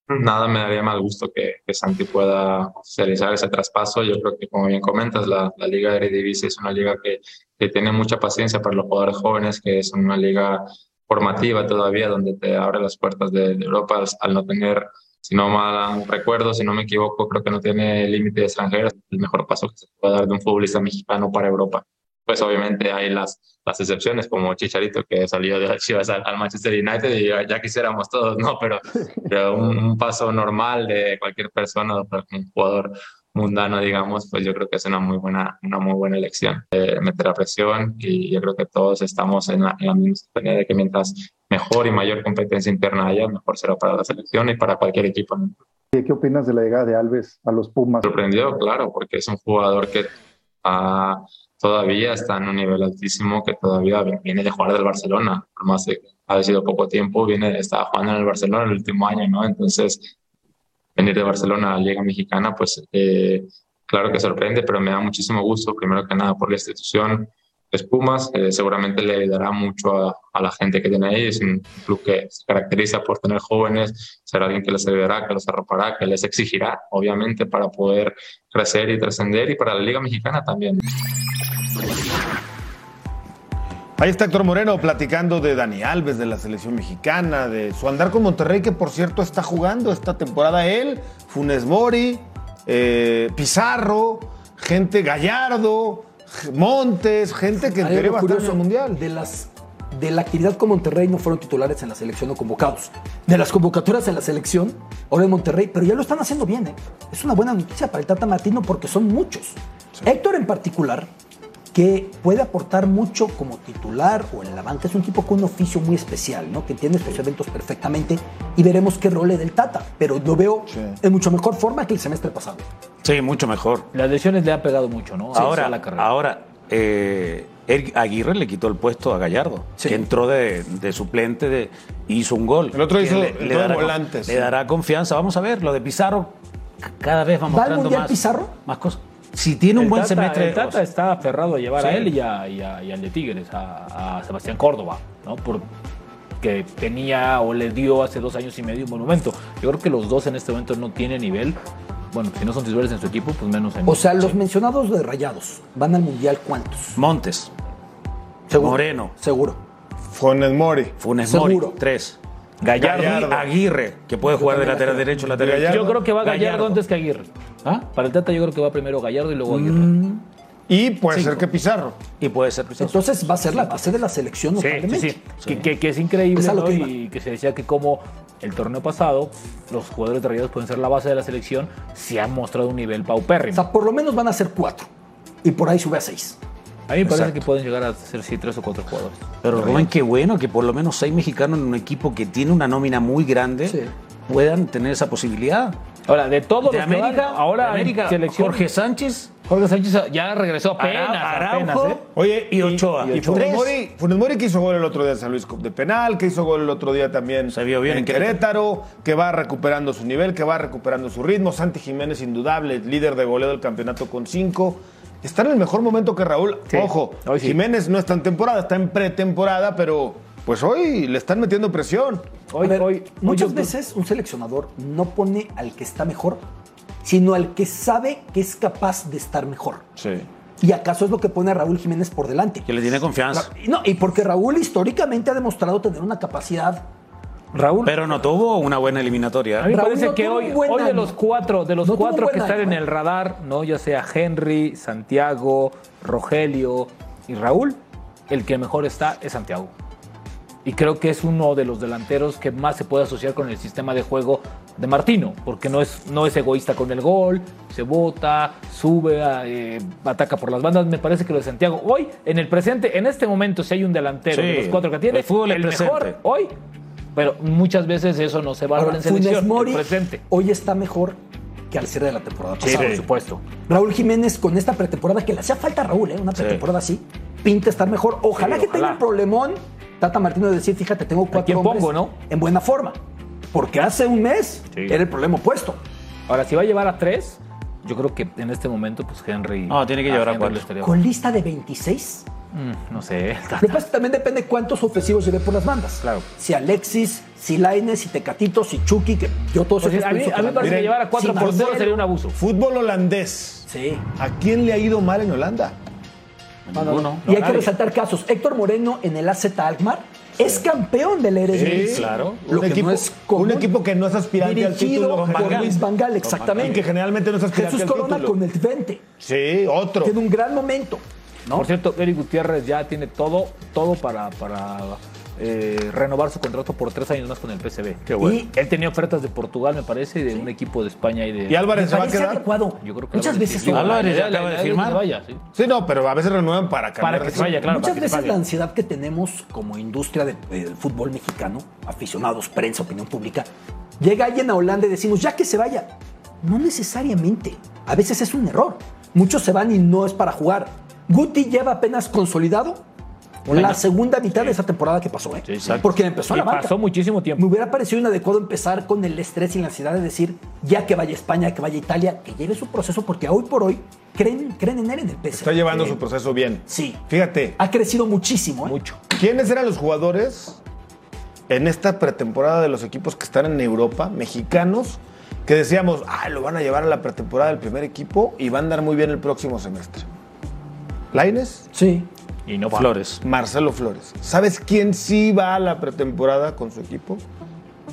Nada me daría mal gusto que, Santi pueda realizar ese traspaso. Yo creo que, como bien comentas, la, la Liga de Eredivisie es una liga que, que tiene mucha paciencia para los jugadores jóvenes, que es una liga formativa todavía, donde te abre las puertas de, Europa al no tener si no mal recuerdo, si no me equivoco, creo que no tiene límite de extranjeros, el mejor paso que se puede dar de un futbolista mexicano para Europa. Pues obviamente hay las, las excepciones, como Chicharito, que salió de Chivas al, Manchester United y ya, quisiéramos todos, ¿no? Pero, pero un, paso normal de cualquier persona, un jugador mundano, digamos, pues yo creo que es una muy buena, una muy buena elección. Eh, meter a presión y yo creo que todos estamos en la, en la misma sintonía de que mientras mejor y mayor competencia interna haya, mejor será para la selección y para cualquier equipo. ¿Qué opinas de la llegada de Alves a los Pumas? Sorprendió, claro, porque es un jugador que ah, todavía está en un nivel altísimo, que todavía viene de jugar del Barcelona, por más que ha sido poco tiempo, viene, estaba jugando en el Barcelona el último año, ¿no? Entonces, venir de Barcelona a la Liga Mexicana, pues eh, claro que sorprende, pero me da muchísimo gusto, primero que nada por la institución, Pumas, eh, seguramente le ayudará mucho a, la gente que tiene ahí. Es un club que se caracteriza por tener jóvenes, será alguien que les ayudará, que los arropará, que les exigirá, obviamente, para poder crecer y trascender y para la Liga Mexicana también. Ahí está Héctor Moreno platicando de Dani Alves, de la selección mexicana, de su andar con Monterrey, que por cierto está jugando esta temporada él, Funes Mori, eh, Pizarro, gente Gallardo, Montes, gente que en va a estar en el Mundial. De, las, de la actividad con Monterrey no fueron titulares en la selección o convocados. De las convocatorias en la selección, ahora en Monterrey, pero ya lo están haciendo bien. ¿eh? Es una buena noticia para el Tata Martino porque son muchos. Héctor en particular que puede aportar mucho como titular o en la banca. Es un tipo con un oficio muy especial, ¿no? Que entiende estos eventos perfectamente y veremos qué rol le del Tata. Pero lo veo en mucho mejor forma que el semestre pasado. Sí, mucho mejor. Las lesiones le han pegado mucho, ¿no? ahora, la carrera. ahora eh, Aguirre le quitó el puesto a Gallardo, que entró de, suplente de, hizo un gol. El otro hizo le, le dará. Le dará confianza. Vamos a ver, lo de Pizarro cada vez va mostrando más, Pizarro? más cosas si tiene un buen semestre. El Tata está aferrado a llevar a él y, a, al de Tigres, a, Sebastián Córdoba, ¿no? Porque tenía o le dio hace dos años y medio un monumento. Yo creo que los dos en este momento no tienen nivel. Bueno, si no son titulares en su equipo, pues menos en. O sea, los mencionados de Rayados, ¿van al mundial cuántos? Montes. Seguro. Moreno. Seguro. Funes Mori. Funes Mori. Tres. Gallardo, Aguirre, que puede jugar de lateral derecho, lateral derecho. Yo creo que va Gallardo, antes que Aguirre. ¿Ah? Para el Tata yo creo que va primero Gallardo y luego Aguirre. Mm. Y puede ser que Pizarro. Y puede ser Pizarro. Entonces va a ser la base de la selección sí, sí, sí. Que, que, es increíble ¿no? y que se decía que como el torneo pasado los jugadores de Rayados pueden ser la base de la selección si han mostrado un nivel paupérrimo. O sea, por lo menos van a ser cuatro. Y por ahí sube a seis. A mí me parece que pueden llegar a ser sí tres o cuatro jugadores. Pero Rubén, qué bueno que por lo menos seis mexicanos en un equipo que tiene una nómina muy grande puedan tener esa posibilidad. Ahora, de todos de los América, ahora América, selección. Jorge Sánchez. Jorge Sánchez ya regresó apenas. Araujo, ¿eh? Oye, y Ochoa. Y, Funes, Mori, que hizo gol el otro día en San Luis de penal, que hizo gol el otro día también Se vio bien en Querétaro, que va recuperando su nivel, que va recuperando su ritmo. Santi Jiménez, indudable, líder de goleo del campeonato con cinco está en el mejor momento que Raúl. Ojo, Jiménez no está en temporada, está en pretemporada, pero pues hoy le están metiendo presión. Hoy, hoy, muchas veces un seleccionador no pone al que está mejor, sino al que sabe que es capaz de estar mejor. Sí. ¿Y acaso es lo que pone a Raúl Jiménez por delante? Que le tiene confianza. No, y porque Raúl históricamente ha demostrado tener una capacidad Raúl. Pero no tuvo una buena eliminatoria. A mí me parece que hoy, hoy de los cuatro, de los cuatro que están en el radar, ¿no? Ya sea Henry, Santiago, Rogelio y Raúl, el que mejor está es Santiago. Y creo que es uno de los delanteros que más se puede asociar con el sistema de juego de Martino, porque no es, no es egoísta con el gol, se bota, sube, eh, ataca por las bandas. Me parece que lo de Santiago hoy, en el presente, en este momento, si hay un delantero de los cuatro que tiene, el fútbol el presente. mejor hoy, pero muchas veces eso no se valora en Funes selección. Mori el presente. hoy está mejor que al cierre de la temporada Sí, pasada. por supuesto. Raúl Jiménez con esta pretemporada que le hacía falta a Raúl, ¿eh? una pretemporada así, pinta estar mejor. Ojalá Sí, que ojalá. tenga un problemón Tata Martino de decir, fíjate, tengo cuatro quién hombres pongo, no? en buena forma. Porque hace un mes Sí. era el problema opuesto. Ahora, si va a llevar a tres, yo creo que en este momento, pues Henry. No, tiene que llevar a cuatro. Con lista de 26. Mm, no sé. <laughs> Lo que pasa es que también depende cuántos ofensivos lleve por las bandas. Claro. Si Alexis, si Laines, si Tecatito, si Chucky, que yo todos Pues, esos a mí, a mí me parece que llevar a cuatro por cero Marcelo. sería un abuso. Fútbol holandés. Sí. ¿A quién le ha ido mal en Holanda? Ninguno. Y hay que resaltar casos. Héctor Moreno en el AZ Alkmaar es campeón del Eredivisie. Sí, claro. Lo un, que equipo, no es común. un equipo que no es aspirante al título. Van Luis Gaal. Van Gaal, Y exactamente. que generalmente no es aspirante Jesús al Corona título. con el Twente. Sí, otro. Tiene un gran momento. ¿no? Por cierto, Eric Gutiérrez ya tiene todo, todo para, para eh, renovar su contrato por tres años más con el PSV. Qué bueno. Y él tenía ofertas de Portugal, me parece, y de un equipo de España y de. ¿Y Álvarez se va a quedar? adecuado. Yo creo que Muchas Álvarez veces sí. Álvarez ya acaba de firmar. vaya, sí. Sí, no, pero a veces renuevan para que se vaya, claro. Muchas veces la ansiedad que tenemos como industria de- del fútbol mexicano, aficionados, prensa, opinión pública, llega alguien a Holanda y decimos, ya que se vaya. No necesariamente. A veces es un error. Muchos se van y no es para jugar. Guti lleva apenas consolidado la segunda mitad de esa temporada que pasó, ¿eh? Sí, exacto. Porque empezó a la banca. pasó muchísimo tiempo. Me hubiera parecido inadecuado empezar con el estrés y la ansiedad de decir, ya que vaya a España, que vaya a Italia, que lleve su proceso, porque hoy por hoy creen, creen en él en el PSV. Está llevando su proceso bien. Sí. Fíjate, Ha crecido muchísimo, ¿eh? Mucho. ¿quiénes eran los jugadores en esta pretemporada de los equipos que están en Europa, mexicanos, que decíamos, ah, lo van a llevar a la pretemporada del primer equipo y va a andar muy bien el próximo semestre? ¿Laines? Sí. Y no va. Flores. Marcelo Flores. ¿Sabes quién sí va a la pretemporada con su equipo?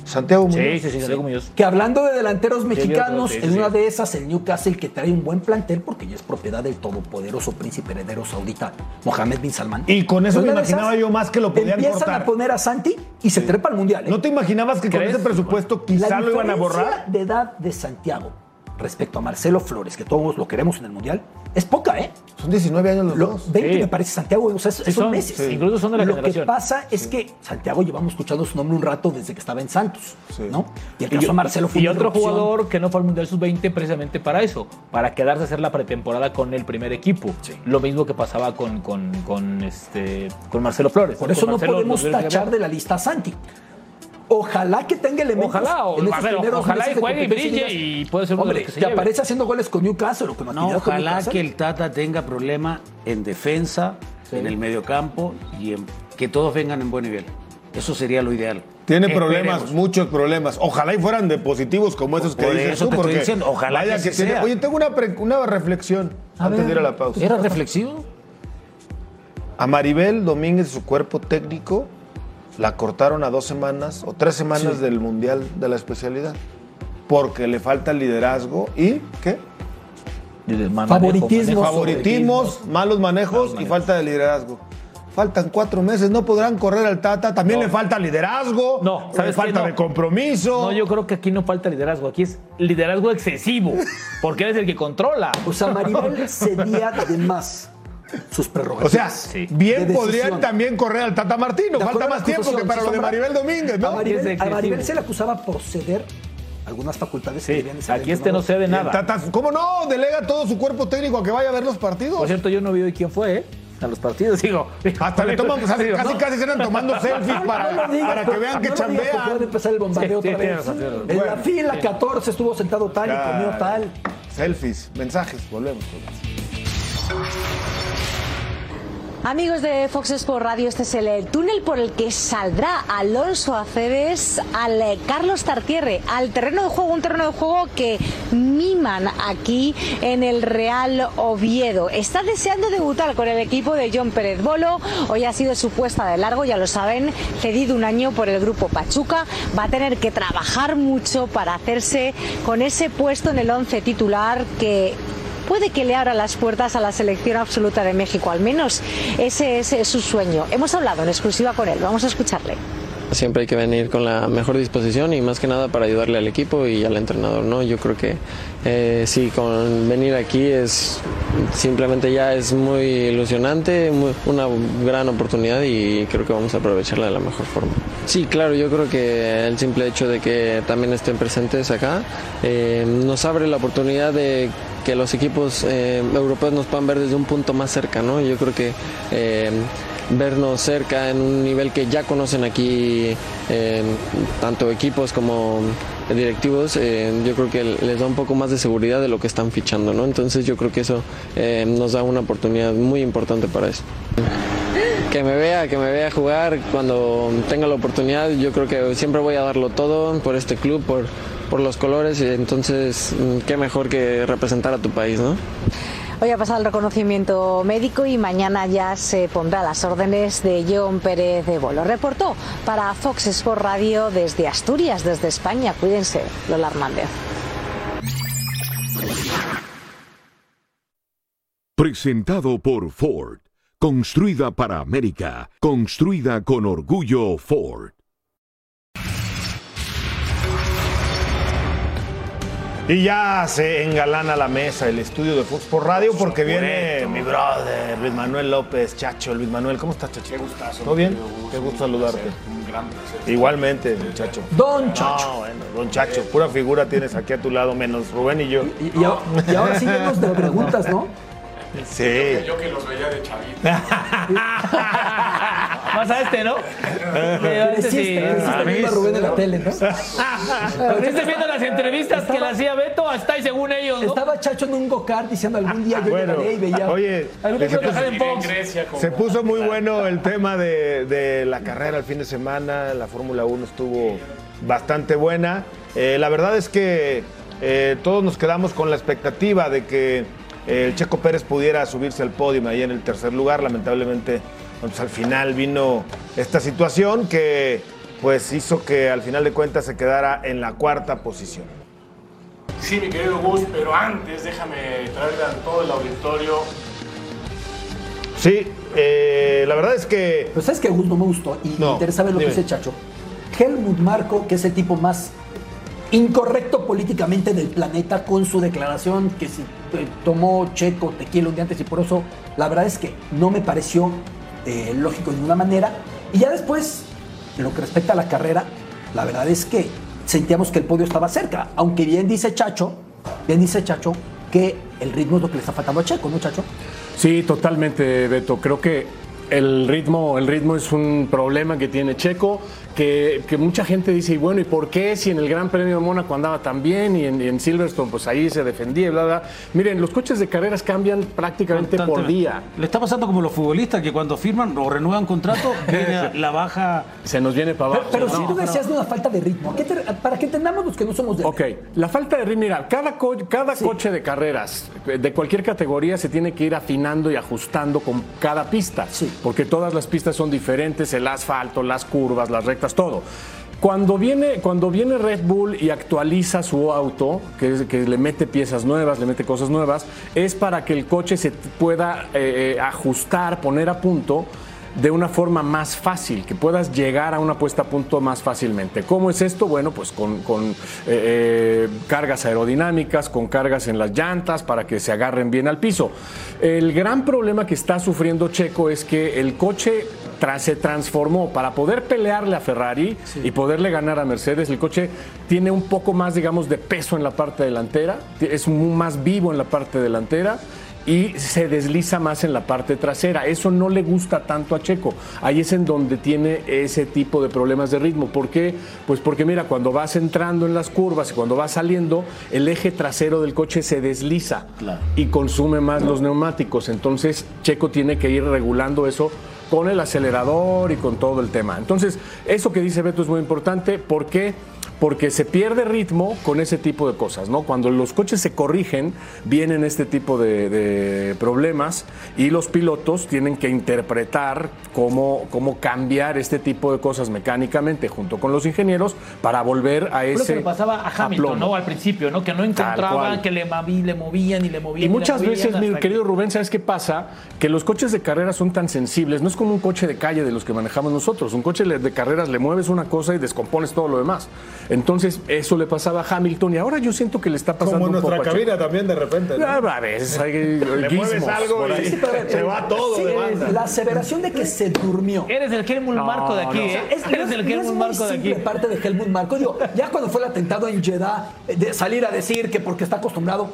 Santiago Muñoz. Sí, sí, sí, Santiago Muñoz. Que hablando de delanteros mexicanos, sí, sí, en una de esas el Newcastle que trae un buen plantel porque ya es propiedad del todopoderoso príncipe heredero saudita Mohamed bin Salman. Y con eso me imaginaba esas, yo más que lo podían empiezan cortar. a poner a Santi y se trepa al mundial. ¿eh? ¿No te imaginabas que con ese presupuesto La quizá lo iban a borrar? de edad de Santiago respecto a Marcelo Flores, que todos lo queremos en el mundial, es poca, ¿eh? Son 19 años los Lo- dos. 20 Sí. me parece Santiago, o sea, es- Sí, son son- meses. sí. Incluso son de la Lo generación. que pasa es que Santiago llevamos escuchando su nombre un rato desde que estaba en Santos, Sí. ¿no? Y el caso de Marcelo fue y otro jugador que no fue al Mundial Sub-20 precisamente para eso, para quedarse a hacer la pretemporada con el primer equipo. Lo mismo que pasaba con, con, con, este, con Marcelo Flores. Por eso no Marcelo podemos tachar de la lista a Santi. Ojalá que tenga elementos. Ojalá, o- en esos a ver, primeros ojalá meses y de juegue y brille y puede ser uno de Hombre, los que se que lleve. aparece haciendo goles con Newcastle o con No, con ojalá que el Tata tenga problema en defensa, en el mediocampo y en, que todos vengan en buen nivel. Eso sería lo ideal. Tiene Esperemos. problemas, muchos problemas. Ojalá y fueran de positivos como esos que Por dices eso tú, te estoy porque diciendo, ojalá vaya que tiene- sea. Oye, tengo una, pre- una reflexión A antes ver. de ir a la pausa. ¿Era reflexivo? A Maribel Domínguez, su cuerpo técnico, la cortaron a dos semanas o tres semanas del Mundial de la especialidad. Porque le falta liderazgo y, ¿qué? Manejo, Favoritismo. manejo. Favoritismos, malos manejos y falta de liderazgo. Faltan cuatro meses, no podrán correr al Tata. También le falta liderazgo, No, ¿sabes falta No. de compromiso. No, yo creo que aquí no falta liderazgo, aquí es liderazgo excesivo, porque eres el que controla. O sea, Maribel <laughs> cedía de más sus O prerrogativas. sea, bien De podrían también correr al Tata Martino. Falta más tiempo que para lo de. Maribel Domínguez, A ¿no? Maribel, a. Maribel se le acusaba por ceder algunas facultades que Sí, ser aquí este no cede Y el nada. Tata, ¿Cómo no? Delega todo su cuerpo técnico a que vaya a ver los partidos. Por cierto, yo no vi hoy quién fue, ¿eh? A los partidos, digo. Hasta le toman, casi, Digo, casi, <laughs> no. casi se andan tomando selfies para, No digas, para que vean que no porque chambean. puede empezar el bombardeo Sí, otra vez. En la fila 14 estuvo sentado tal y comió tal. Selfies, mensajes, volvemos. volvemos. Amigos de Fox Sports Radio, este es el túnel por el que saldrá Alonso Aceves al eh, Carlos Tartiere, al terreno de juego, un terreno de juego que miman aquí en el Real Oviedo. Está deseando debutar con el equipo de John Pérez Bolo. Hoy ha sido su puesta de largo, ya lo saben, cedido un año por el grupo Pachuca. Va a tener que trabajar mucho para hacerse con ese puesto en el once titular que puede que le abra las puertas a la selección absoluta de México, al menos ese es eh, su sueño. Hemos hablado en exclusiva con él, vamos a escucharle. siempre hay que venir con la mejor disposición y más que nada para ayudarle al equipo y al entrenador, ¿no? Yo creo que eh, sí, con venir aquí es simplemente ya es muy ilusionante, una gran oportunidad y creo que vamos a aprovecharla de la mejor forma. Sí, claro, yo creo que el simple hecho de que también estén presentes acá eh, nos abre la oportunidad de que los equipos eh, europeos nos puedan ver desde un punto más cerca, ¿no? Yo creo que vernos cerca en un nivel que ya conocen aquí tanto equipos como directivos, eh, yo creo que les da un poco más de seguridad de lo que están fichando, ¿no? Entonces yo creo que eso eh, nos da una oportunidad muy importante para eso. Que me vea, que me vea jugar cuando tenga la oportunidad, yo creo que siempre voy a darlo todo por este club, por, por los colores, y entonces mm, qué mejor que representar a tu país, ¿no? Hoy ha pasado el reconocimiento médico y mañana ya se pondrá las órdenes de John Pérez de Bolo. Reportó para Fox Sport Radio desde Asturias, desde España. Cuídense, Lola Hernández. Presentado por Ford. Construida para América. Construida con orgullo Ford. Y ya se engalana la mesa el estudio de Fox por Radio porque viene mi brother Luis Manuel López, Chacho. Luis Manuel, ¿cómo estás, Chacho? Qué gustazo. ¿Todo bien? Qué gusto saludarte. Un gran placer. Igualmente, muchacho. Don Chacho. bueno, don Chacho, pura figura tienes aquí a tu lado, menos Rubén y yo. Y, y ahora sí vemos de preguntas, ¿no? Sí. Yo que, los veía de chavito. <laughs> Más a este, ¿no? Este sí. a Rubén en la tele, ¿no? Estás viendo las entrevistas que le hacía Beto, hasta ahí según ellos, ¿no? Estaba Chacho en un go-kart diciendo algún día yo bueno, llegaré y veía... Oye, se, puso, en Fox. se puso muy bueno el tema de, de la carrera el fin de semana. La Fórmula 1 estuvo bastante buena. Eh, la verdad es que eh, todos nos quedamos con la expectativa de que el Checo Pérez pudiera subirse al podio ahí en el tercer lugar. Lamentablemente, pues, al final vino esta situación que pues hizo que al final de cuentas se quedara en la cuarta posición. Sí, mi querido Gus, pero antes déjame traerle a todo el auditorio. Sí, eh, la verdad es que. Pues sabes que Gus no me gustó y me interesa ver lo que dice Chacho. Helmut Marco, que es el tipo más incorrecto políticamente del planeta con su declaración que si eh, tomó Checo tequila un día antes y por eso la verdad es que no me pareció eh, lógico de ninguna manera. Y ya después, en lo que respecta a la carrera, la verdad es que sentíamos que el podio estaba cerca, aunque bien dice Chacho, bien dice Chacho que el ritmo es lo que le está faltando a Checo, ¿no, Chacho? Sí, totalmente, Beto. Creo que el ritmo, el ritmo es un problema que tiene Checo que, mucha gente dice, y bueno, ¿y por qué si en el Gran Premio de Mónaco andaba tan bien y en, Silverstone pues ahí se defendía y bla, bla? Miren, los coches de carreras cambian prácticamente por día. Le está pasando como los futbolistas que cuando firman o renuevan contrato, <laughs> viene la baja... Se nos viene para abajo. Pero, si tú decías de una falta de ritmo, para que entendamos los que no somos de... Ok, la falta de ritmo, mira, cada, cada coche de carreras de cualquier categoría se tiene que ir afinando y ajustando con cada pista. Sí. Porque todas las pistas son diferentes, el asfalto, las curvas, las rectas todo. Cuando viene, cuando viene Red Bull y actualiza su auto, que, le mete piezas nuevas, le mete cosas nuevas, es para que el coche se pueda eh, eh, ajustar, poner a punto de una forma más fácil, que puedas llegar a una puesta a punto más fácilmente. ¿Cómo es esto? Bueno, pues con, eh, cargas aerodinámicas, con cargas en las llantas para que se agarren bien al piso. El gran problema que está sufriendo Checo es que el coche se transformó para poder pelearle a Ferrari y poderle ganar a Mercedes. El coche tiene un poco más, digamos, de peso en la parte delantera, es más vivo en la parte delantera y se desliza más en la parte trasera. Eso no le gusta tanto a Checo. Ahí es en donde tiene ese tipo de problemas de ritmo. ¿Por qué? Pues porque mira, cuando vas entrando en las curvas y cuando vas saliendo, el eje trasero del coche se desliza y consume más los neumáticos. Entonces Checo tiene que ir regulando eso con el acelerador y con todo el tema. Entonces, eso que dice Beto es muy importante. ¿Por qué? Porque se pierde ritmo con ese tipo de cosas, ¿no? Cuando los coches se corrigen, vienen este tipo de, de problemas y los pilotos tienen que interpretar cómo, cómo cambiar este tipo de cosas mecánicamente junto con los ingenieros para volver a ese que le pasaba a Hamilton, aplomo. ¿no? Al principio, ¿no? Que no encontraban, que le, le movían y le movían. Y muchas movían veces, mi querido Rubén, ¿sabes qué pasa? Que los coches de carreras son tan sensibles, no es como un coche de calle de los que manejamos nosotros. Un coche de carreras le mueves una cosa y descompones todo lo demás. Entonces, eso le pasaba a Hamilton y ahora yo siento que le está pasando Como en un poco nuestra a cabina también de repente. ¿no? Ah, A veces hay <laughs> Le mueves algo y <laughs> se va todo sí, de banda. La aseveración de que se durmió. Eres el Helmut Marco de aquí, no. ¿eh? Es, Eres el Helmut Marco de aquí. parte de Helmut Marco. Digo, ya cuando fue el atentado en Jeddah, eh, de salir a decir que porque está acostumbrado,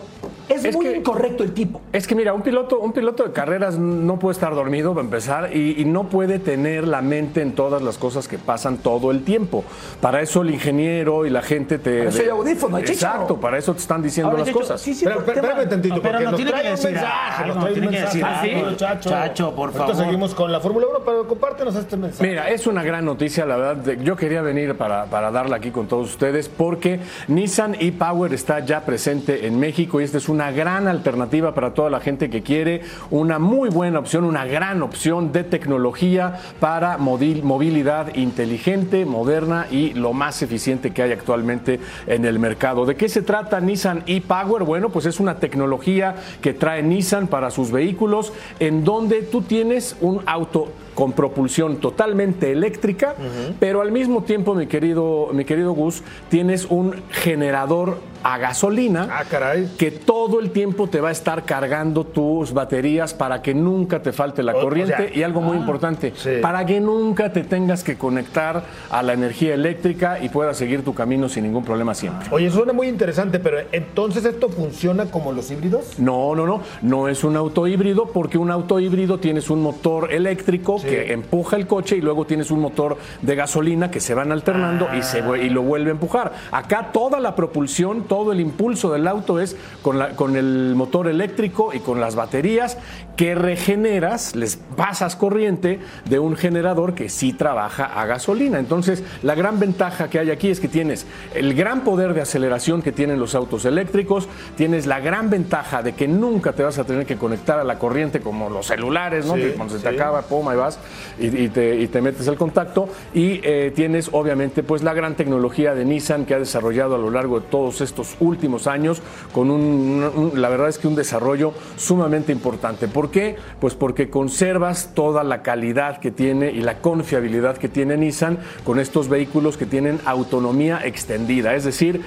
es, Es muy que- incorrecto el tipo. Es que mira, un piloto, un piloto de carreras no puede estar dormido para empezar y, y no puede tener la mente en todas las cosas que pasan todo el tiempo. Para eso el ingeniero y la gente te. Para eso audífono, chícharo. Exacto, para eso te están diciendo Ahora, las cosas. sí, sí, Pero, espérame tantito, No, pero nos tiene trae que un decir mensaje, algo, nos trae un tiene que decir mensaje. Chacho. Chacho, por favor. seguimos con la Fórmula 1, pero compártenos este mensaje. Mira, es una gran noticia, la verdad. de- Yo quería venir para, para darla aquí con todos ustedes porque Nissan e-Power está ya presente en México y esta es una gran alternativa para toda la gente que quiere una muy buena opción, una gran opción de tecnología para movilidad inteligente, moderna y lo más eficiente que hay actualmente en el mercado. ¿De qué se trata Nissan e-Power? Bueno, pues es una tecnología que trae Nissan para sus vehículos en donde tú tienes un auto con propulsión totalmente eléctrica, pero al mismo tiempo, mi querido, mi querido Gus, tienes un generador a gasolina Ah, caray. que todo el tiempo te va a estar cargando tus baterías para que nunca te falte la O- o corriente sea, y algo muy importante, sí. para que nunca te tengas que conectar a la energía eléctrica y puedas seguir tu camino sin ningún problema siempre. Oye, suena muy interesante, pero entonces esto funciona como los híbridos. No, no, no, no es un auto híbrido porque un auto híbrido tienes un motor eléctrico Sí. que empuja el coche y luego tienes un motor de gasolina que se van alternando y, se, vue- y lo vuelve a empujar. Acá toda la propulsión, todo el impulso del auto es con, la- con el motor eléctrico y con las baterías que regeneras, les pasas corriente de un generador que sí trabaja a gasolina. Entonces, la gran ventaja que hay aquí es que tienes el gran poder de aceleración que tienen los autos eléctricos, tienes la gran ventaja de que nunca te vas a tener que conectar a la corriente como los celulares, ¿no? Sí, que cuando se te sí. acaba, pum, ahí vas y, y te, y te metes el contacto. Y eh, tienes, obviamente, pues la gran tecnología de Nissan que ha desarrollado a lo largo de todos estos últimos años con un, un- la verdad es que un desarrollo sumamente importante. ¿Por qué? Pues porque conservas toda la calidad que tiene y la confiabilidad que tiene Nissan con estos vehículos que tienen autonomía extendida. Es decir,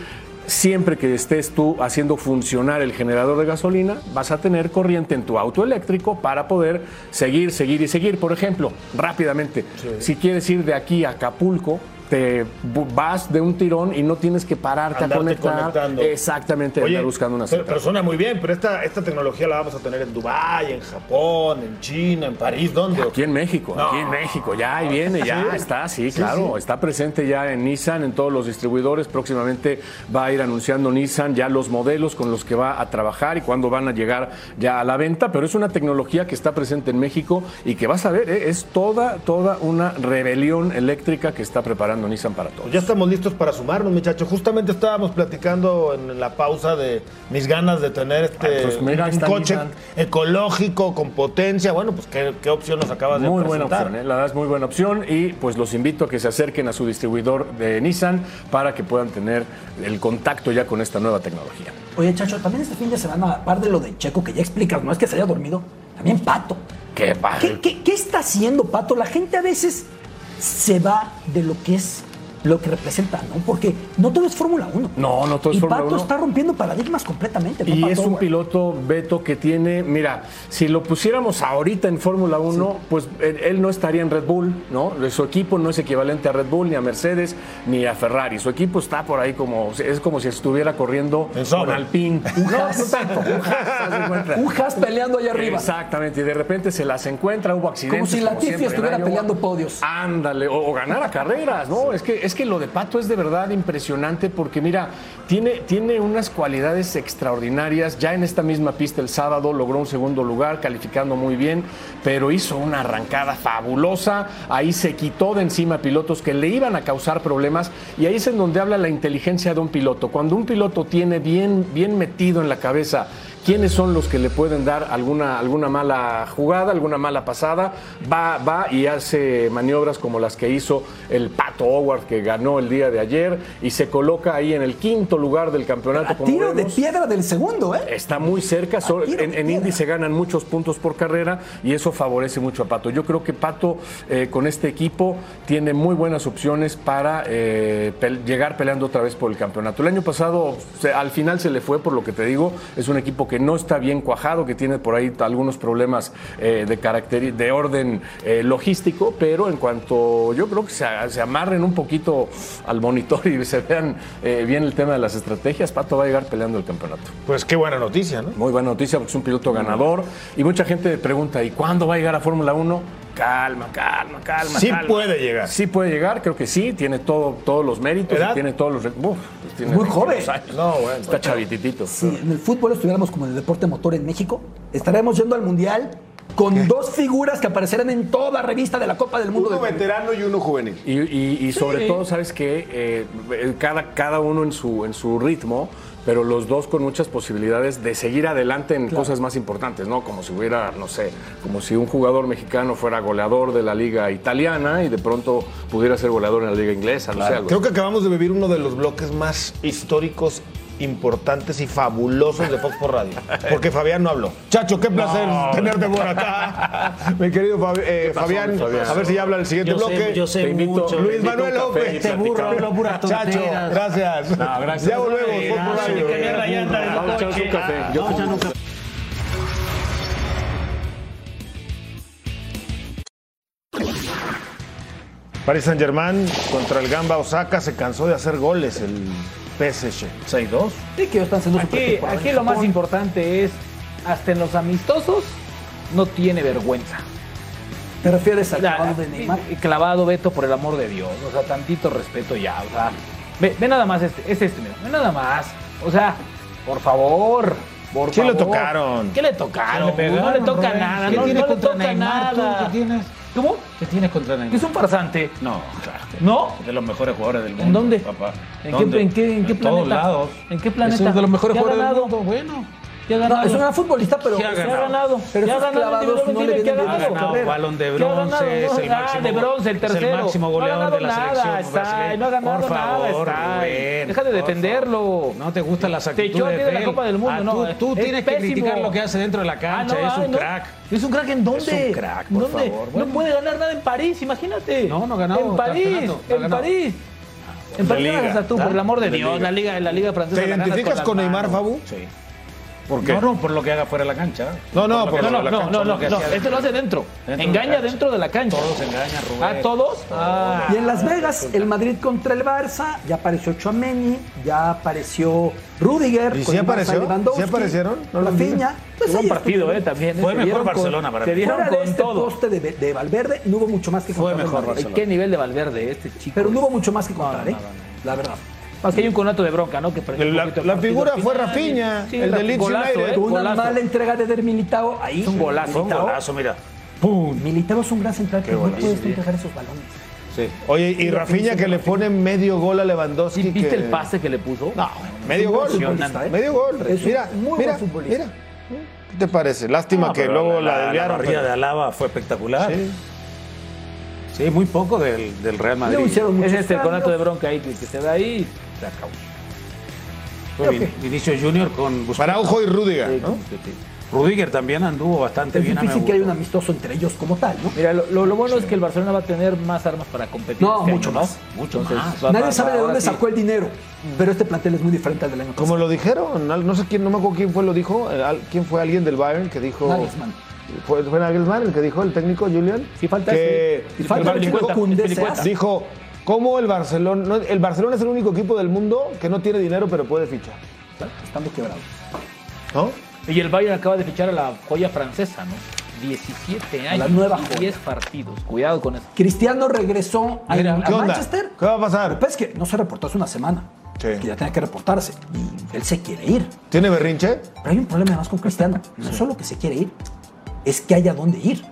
Siempre que estés tú haciendo funcionar el generador de gasolina, vas a tener corriente en tu auto eléctrico para poder seguir, seguir y seguir. Por ejemplo, rápidamente, si quieres ir de aquí a Acapulco, te vas de un tirón y no tienes que pararte Andarte a conectar. conectando. Exactamente, Oye, andar buscando una cita. pero suena muy bien, pero esta, esta tecnología la vamos a tener en Dubái, en Japón, en China, en París, ¿dónde? Aquí en México, No. aquí en México, ya ahí viene, ya ¿Sí? está, sí, Sí, claro, sí. está presente ya en Nissan, en todos los distribuidores, próximamente va a ir anunciando Nissan ya los modelos con los que va a trabajar y cuándo van a llegar ya a la venta, pero es una tecnología que está presente en México y que vas a ver, ¿eh? es toda, toda una rebelión eléctrica que está preparando Nissan para todos. Ya estamos listos para sumarnos, muchachos. Justamente estábamos platicando en la pausa de mis ganas de tener este Ah, pues mira, un coche Nissan. ecológico con potencia. Bueno, pues qué, qué opción nos acabas de Muy buena presentar. opción, ¿eh? la verdad es muy buena opción y pues los invito a que se acerquen a su distribuidor de Nissan para que puedan tener el contacto ya con esta nueva tecnología. Oye, Chacho, también este fin de semana, aparte de lo de Checo que ya explicas, no es que se haya dormido, también Pato. Qué ¿Qué, qué, qué está haciendo Pato? La gente a veces se va de lo que es lo que representa, ¿no? Porque no todo es Fórmula 1. No, no todo es y Fórmula Pato 1. está rompiendo paradigmas completamente. ¿no, Y Pato? es un piloto, Beto, que tiene, mira, si lo pusiéramos ahorita en Fórmula 1, pues él, él no estaría en Red Bull, ¿no? Su equipo no es equivalente a Red Bull, ni a Mercedes, ni a Ferrari. Su equipo está por ahí como, es como si estuviera corriendo con Alpine. Un No, Haas. no tanto, un Haas peleando allá arriba. Exactamente, y de repente se las encuentra, hubo accidentes. Como si siempre en estuviera peleando podios. Ándale, o, o ganara carreras, ¿no? Es que ese es que lo de Pato es de verdad impresionante porque mira, tiene, tiene unas cualidades extraordinarias. Ya en esta misma pista el sábado logró un segundo lugar, calificando muy bien, pero hizo una arrancada fabulosa. Ahí se quitó de encima pilotos que le iban a causar problemas y ahí es en donde habla la inteligencia de un piloto. Cuando un piloto tiene bien, bien metido en la cabeza quiénes son los que le pueden dar alguna, alguna mala jugada, alguna mala pasada, va, va y hace maniobras como las que hizo el Pato Howard que ganó el día de ayer y se coloca ahí en el quinto lugar del campeonato. A tiro de piedra del segundo, ¿eh? Está muy cerca, en, en Indy se ganan muchos puntos por carrera y eso favorece mucho a Pato. Yo creo que Pato eh, con este equipo tiene muy buenas opciones para eh, llegar peleando otra vez por el campeonato. El año pasado al final se le fue, por lo que te digo, es un equipo que no está bien cuajado, que tiene por ahí algunos problemas eh, de carácter, de orden logístico, pero en cuanto yo creo que se, amarren un poquito al monitor y se vean bien el tema de las estrategias, Pato va a llegar peleando el campeonato. Pues qué buena noticia, ¿no? Muy buena noticia porque es un piloto ganador y mucha gente pregunta, ¿y cuándo va a llegar a Fórmula 1? Calma, calma, calma. Sí puede llegar. Sí puede llegar, creo que sí, tiene todo, todos los méritos, tiene todos los... Uf, pues Muy joven. No, bueno, Está chavititito. Si en el fútbol estuviéramos como en el deporte motor en México, estaríamos yendo al Mundial con dos figuras que aparecerán en toda revista de la Copa del Mundo. Uno veterano y uno juvenil. Y, sobre todo, ¿sabes que eh, cada, cada uno en su, en su ritmo pero los dos con muchas posibilidades de seguir adelante en cosas más importantes, ¿no? Como si hubiera, no sé, como si un jugador mexicano fuera goleador de la liga italiana y de pronto pudiera ser goleador en la liga inglesa, no sé. Creo que acabamos de vivir uno de los bloques más históricos importantes y fabulosos de Fox por Radio. <laughs> Porque Fabián no habló. Chacho, qué placer tenerte por acá. <laughs> Mi querido eh, Fabián, a ver si ya habla el siguiente bloque. yo sé mucho. Luis Manuel López. Te burro, hablo pura Chacho, gracias. No, gracias. Ya volvemos. Fox por Radio. Vamos a echarnos un café. Yo Paris Saint Germain contra el Gamba Osaka se cansó de hacer goles el PSG. 6-2. Sí, que están siendo Aquí, aquí lo más importante es, hasta en los amistosos, no tiene vergüenza. ¿Te refieres al clavado de Neymar? Clavado, Beto, por el amor de Dios. O sea, tantito respeto ya. O sea, ve, nada más este, es este, mira. Ve nada más. O sea, por favor. Por ¿Qué le tocaron? ¿Qué le tocaron? no le toca nada. ¿Qué no, tiene no contra le toca Neymar? nada. ¿Tú qué tienes? ¿Cómo? ¿Qué tienes contra Neymar? Es un farsante. No, claro. ¿No? De los mejores jugadores del mundo. ¿En dónde? Papá. ¿En ¿Dónde? qué, en qué, en qué En planeta? todos lados. ¿En qué planeta? Es uno de los mejores ¿Qué jugadores del mundo. Bueno. ¿Qué ha No, es un gran futbolista, pero. ¿Qué ha ¿Qué ha ganado? ganado? Pero ¿Qué ha ganado? no le dime, ¿qué ha vienen bien a ganado? carrera. balón de ¿Qué ha bronce, ganado? es el Ah, máximo, de bronce, el es el tercero. máximo No ha goleador ganado de la nada, selección está, no ha ganado Por nada, favor, está. Rubén, Deja de defenderlo. No te gustan las actitudes aquí de la. Copa del Mundo, Ah, no, tú, tú es tienes que pésimo. criticar lo que hace dentro de la Ah, cancha, no, es un no. crack. ¿Es un crack en dónde? Es un crack, por ¿Dónde? favor. No Bueno. puede ganar nada en París, imagínate. No, no ha ganado En París, ha en. París. En París ganas tú, ¿ah? por el amor de De Dios, la liga, la liga francesa. ¿Te identificas con Neymar. Fabu? Sí. ¿Por qué? No, no, por lo que haga fuera de la cancha. No, no, por por No, lo no, no, no, no, lo no, este hace dentro. Engaña dentro de la cancha. Todos engañan, Rubén. ¿A todos? Ah. Y en Las Vegas, el Madrid contra el Barça, ya apareció Chouameni, ya apareció Rudiger. ¿Y Barça apareció? ¿Sí aparecieron? No Rafinha. Pues Fue un partido, estuvo. eh, también. Fue Se mejor Barcelona para Se dieron con este todo. poste de, de Valverde, no hubo mucho más que Fue contar. mejor del Madrid. Ay, ¿Qué nivel de Valverde este chico? Pero no hubo mucho más que contar, ¿eh? La verdad. Más que hay un conato de bronca, ¿no? Que La- la figura fue. Rafinha, Sí, el de Ra- Leeds golazo, United. ¿eh? Una Golazo. mala entrega de Der Militao ahí. Es un golazo. Un Militao. golazo, mira. Militao es un gran central que no puedes sí. entregar esos balones. Sí. Oye, y Rafinha que le pone medio gol a Lewandowski. ¿Sí ¿Viste que- el pase que le puso? No, medio gol. ¿eh? Medio gol. Es Mira, muy mira, buen futbolista. mira. ¿Qué te parece? Lástima No, que luego la, la, desviaron. barrida pero- de Alaba fue espectacular. Sí. Sí, muy poco del, del Real Madrid. Es este el conato de bronca ahí que, que se da ahí. Se acabó. Fue Vin- Vinicius Junior con Busquets. Araujo y Rudiger, Sí, ¿no? sí, sí. Rudiger también anduvo bastante Es bien. mi difícil que haya un amistoso entre ellos como tal, ¿no? Mira, lo, lo- lo bueno es que el Barcelona va a tener más armas para competir. No, este mucho año, más. Mucho Mucho más. Nadie va- sabe de dónde sí. sacó el dinero, pero este plantel es muy diferente al del año Como pasado. lo dijeron, no sé quién, no me acuerdo quién fue lo dijo, eh, quién fue alguien del Bayern que dijo. Nagelsmann. Fue, fue Nagelsmann el que dijo, el técnico Julian. Sí, falta que ese. Y falta El el el dijo, ¿cómo el Barcelona? no, el Barcelona es el único equipo del mundo que no tiene dinero pero puede fichar. Estando quebrado. ¿No? Y el Bayern acaba de fichar a la joya francesa, ¿no? 17 A la años nueva joya. 10 partidos. Cuidado con eso. Cristiano regresó a, Mira, a ¿qué onda? Manchester. ¿Qué va a pasar? Pero es que no se reportó hace una semana. Que ya tenía que reportarse. Y él se quiere ir. ¿Tiene berrinche? Pero hay un problema más con Cristiano. No es solo que se quiere ir, es que haya dónde ir.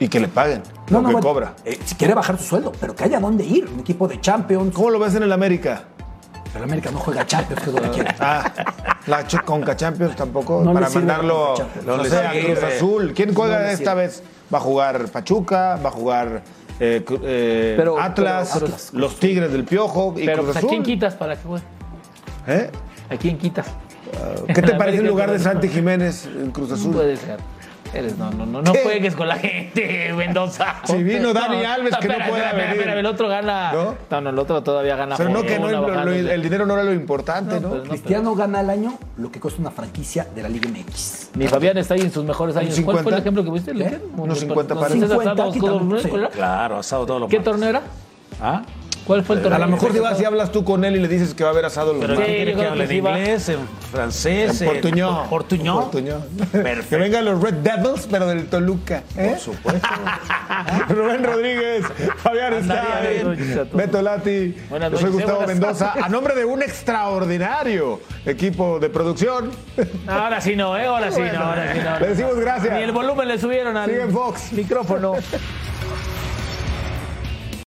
Y que le paguen lo que bueno, cobra. eh, si quiere bajar su sueldo, pero que haya dónde ir. Un equipo de Champions. ¿Cómo lo ves en el América? Pero el América no juega Champions, que es que quiere. Ah, la Ch- Conca Champions tampoco, No para mandarlo no No sé, a. Cruz Azul. ¿Quién juega No esta vez? ¿Va a jugar Pachuca? ¿Va a jugar eh, eh, Pero- Atlas? pero- Atlas, los Tigres del Piojo y Pero Cruz pues, ¿a Azul? quién quitas para que juegue? ¿Eh? ¿A quién quitas? ¿Qué te <laughs> parece América lugar de. Santi Jiménez en Cruz No Azul? puede ser. Eres, no, no, no, no juegues con la gente, Mendoza. Si vino Dani Alves, que no pueda espera, venir. espera, el otro gana. ¿No? ¿No? no, el otro todavía gana. Pero no que no, lo- lo- el dinero no era lo importante, ¿no? pues no, Cristiano gana al año lo que cuesta una franquicia de la Liga MX. Ni Fabián está ahí en sus mejores años. ¿Cuál fue el 50? ejemplo que pusiste? ¿El ¿Eh? Unos 50 ¿Con para- César 50, Santos, aquí con- también, sí. con la- Claro, asado todos los ¿Qué torneo era? ¿Ah? ¿Cuál fue el torneo? A lo mejor si vas y hablas tú con él y le dices que va a haber asado los Pero Sí, ¿qué quiere yo que creo hable que en inglés, en francés, En portuñol. portuñol? Portuñol. Perfecto. Que vengan los Red Devils, pero del Toluca. ¿eh? Por supuesto. <laughs> Rubén Rodríguez, Fabián bien. Beto Lati, Buenas yo soy noches, Gustavo buenas. Mendoza, a nombre de un extraordinario equipo de producción. Ahora sí no, ¿eh? Ahora sí no, ahora sí no. Le decimos gracias. Ni el volumen le subieron al Sigue en Fox. micrófono. <laughs>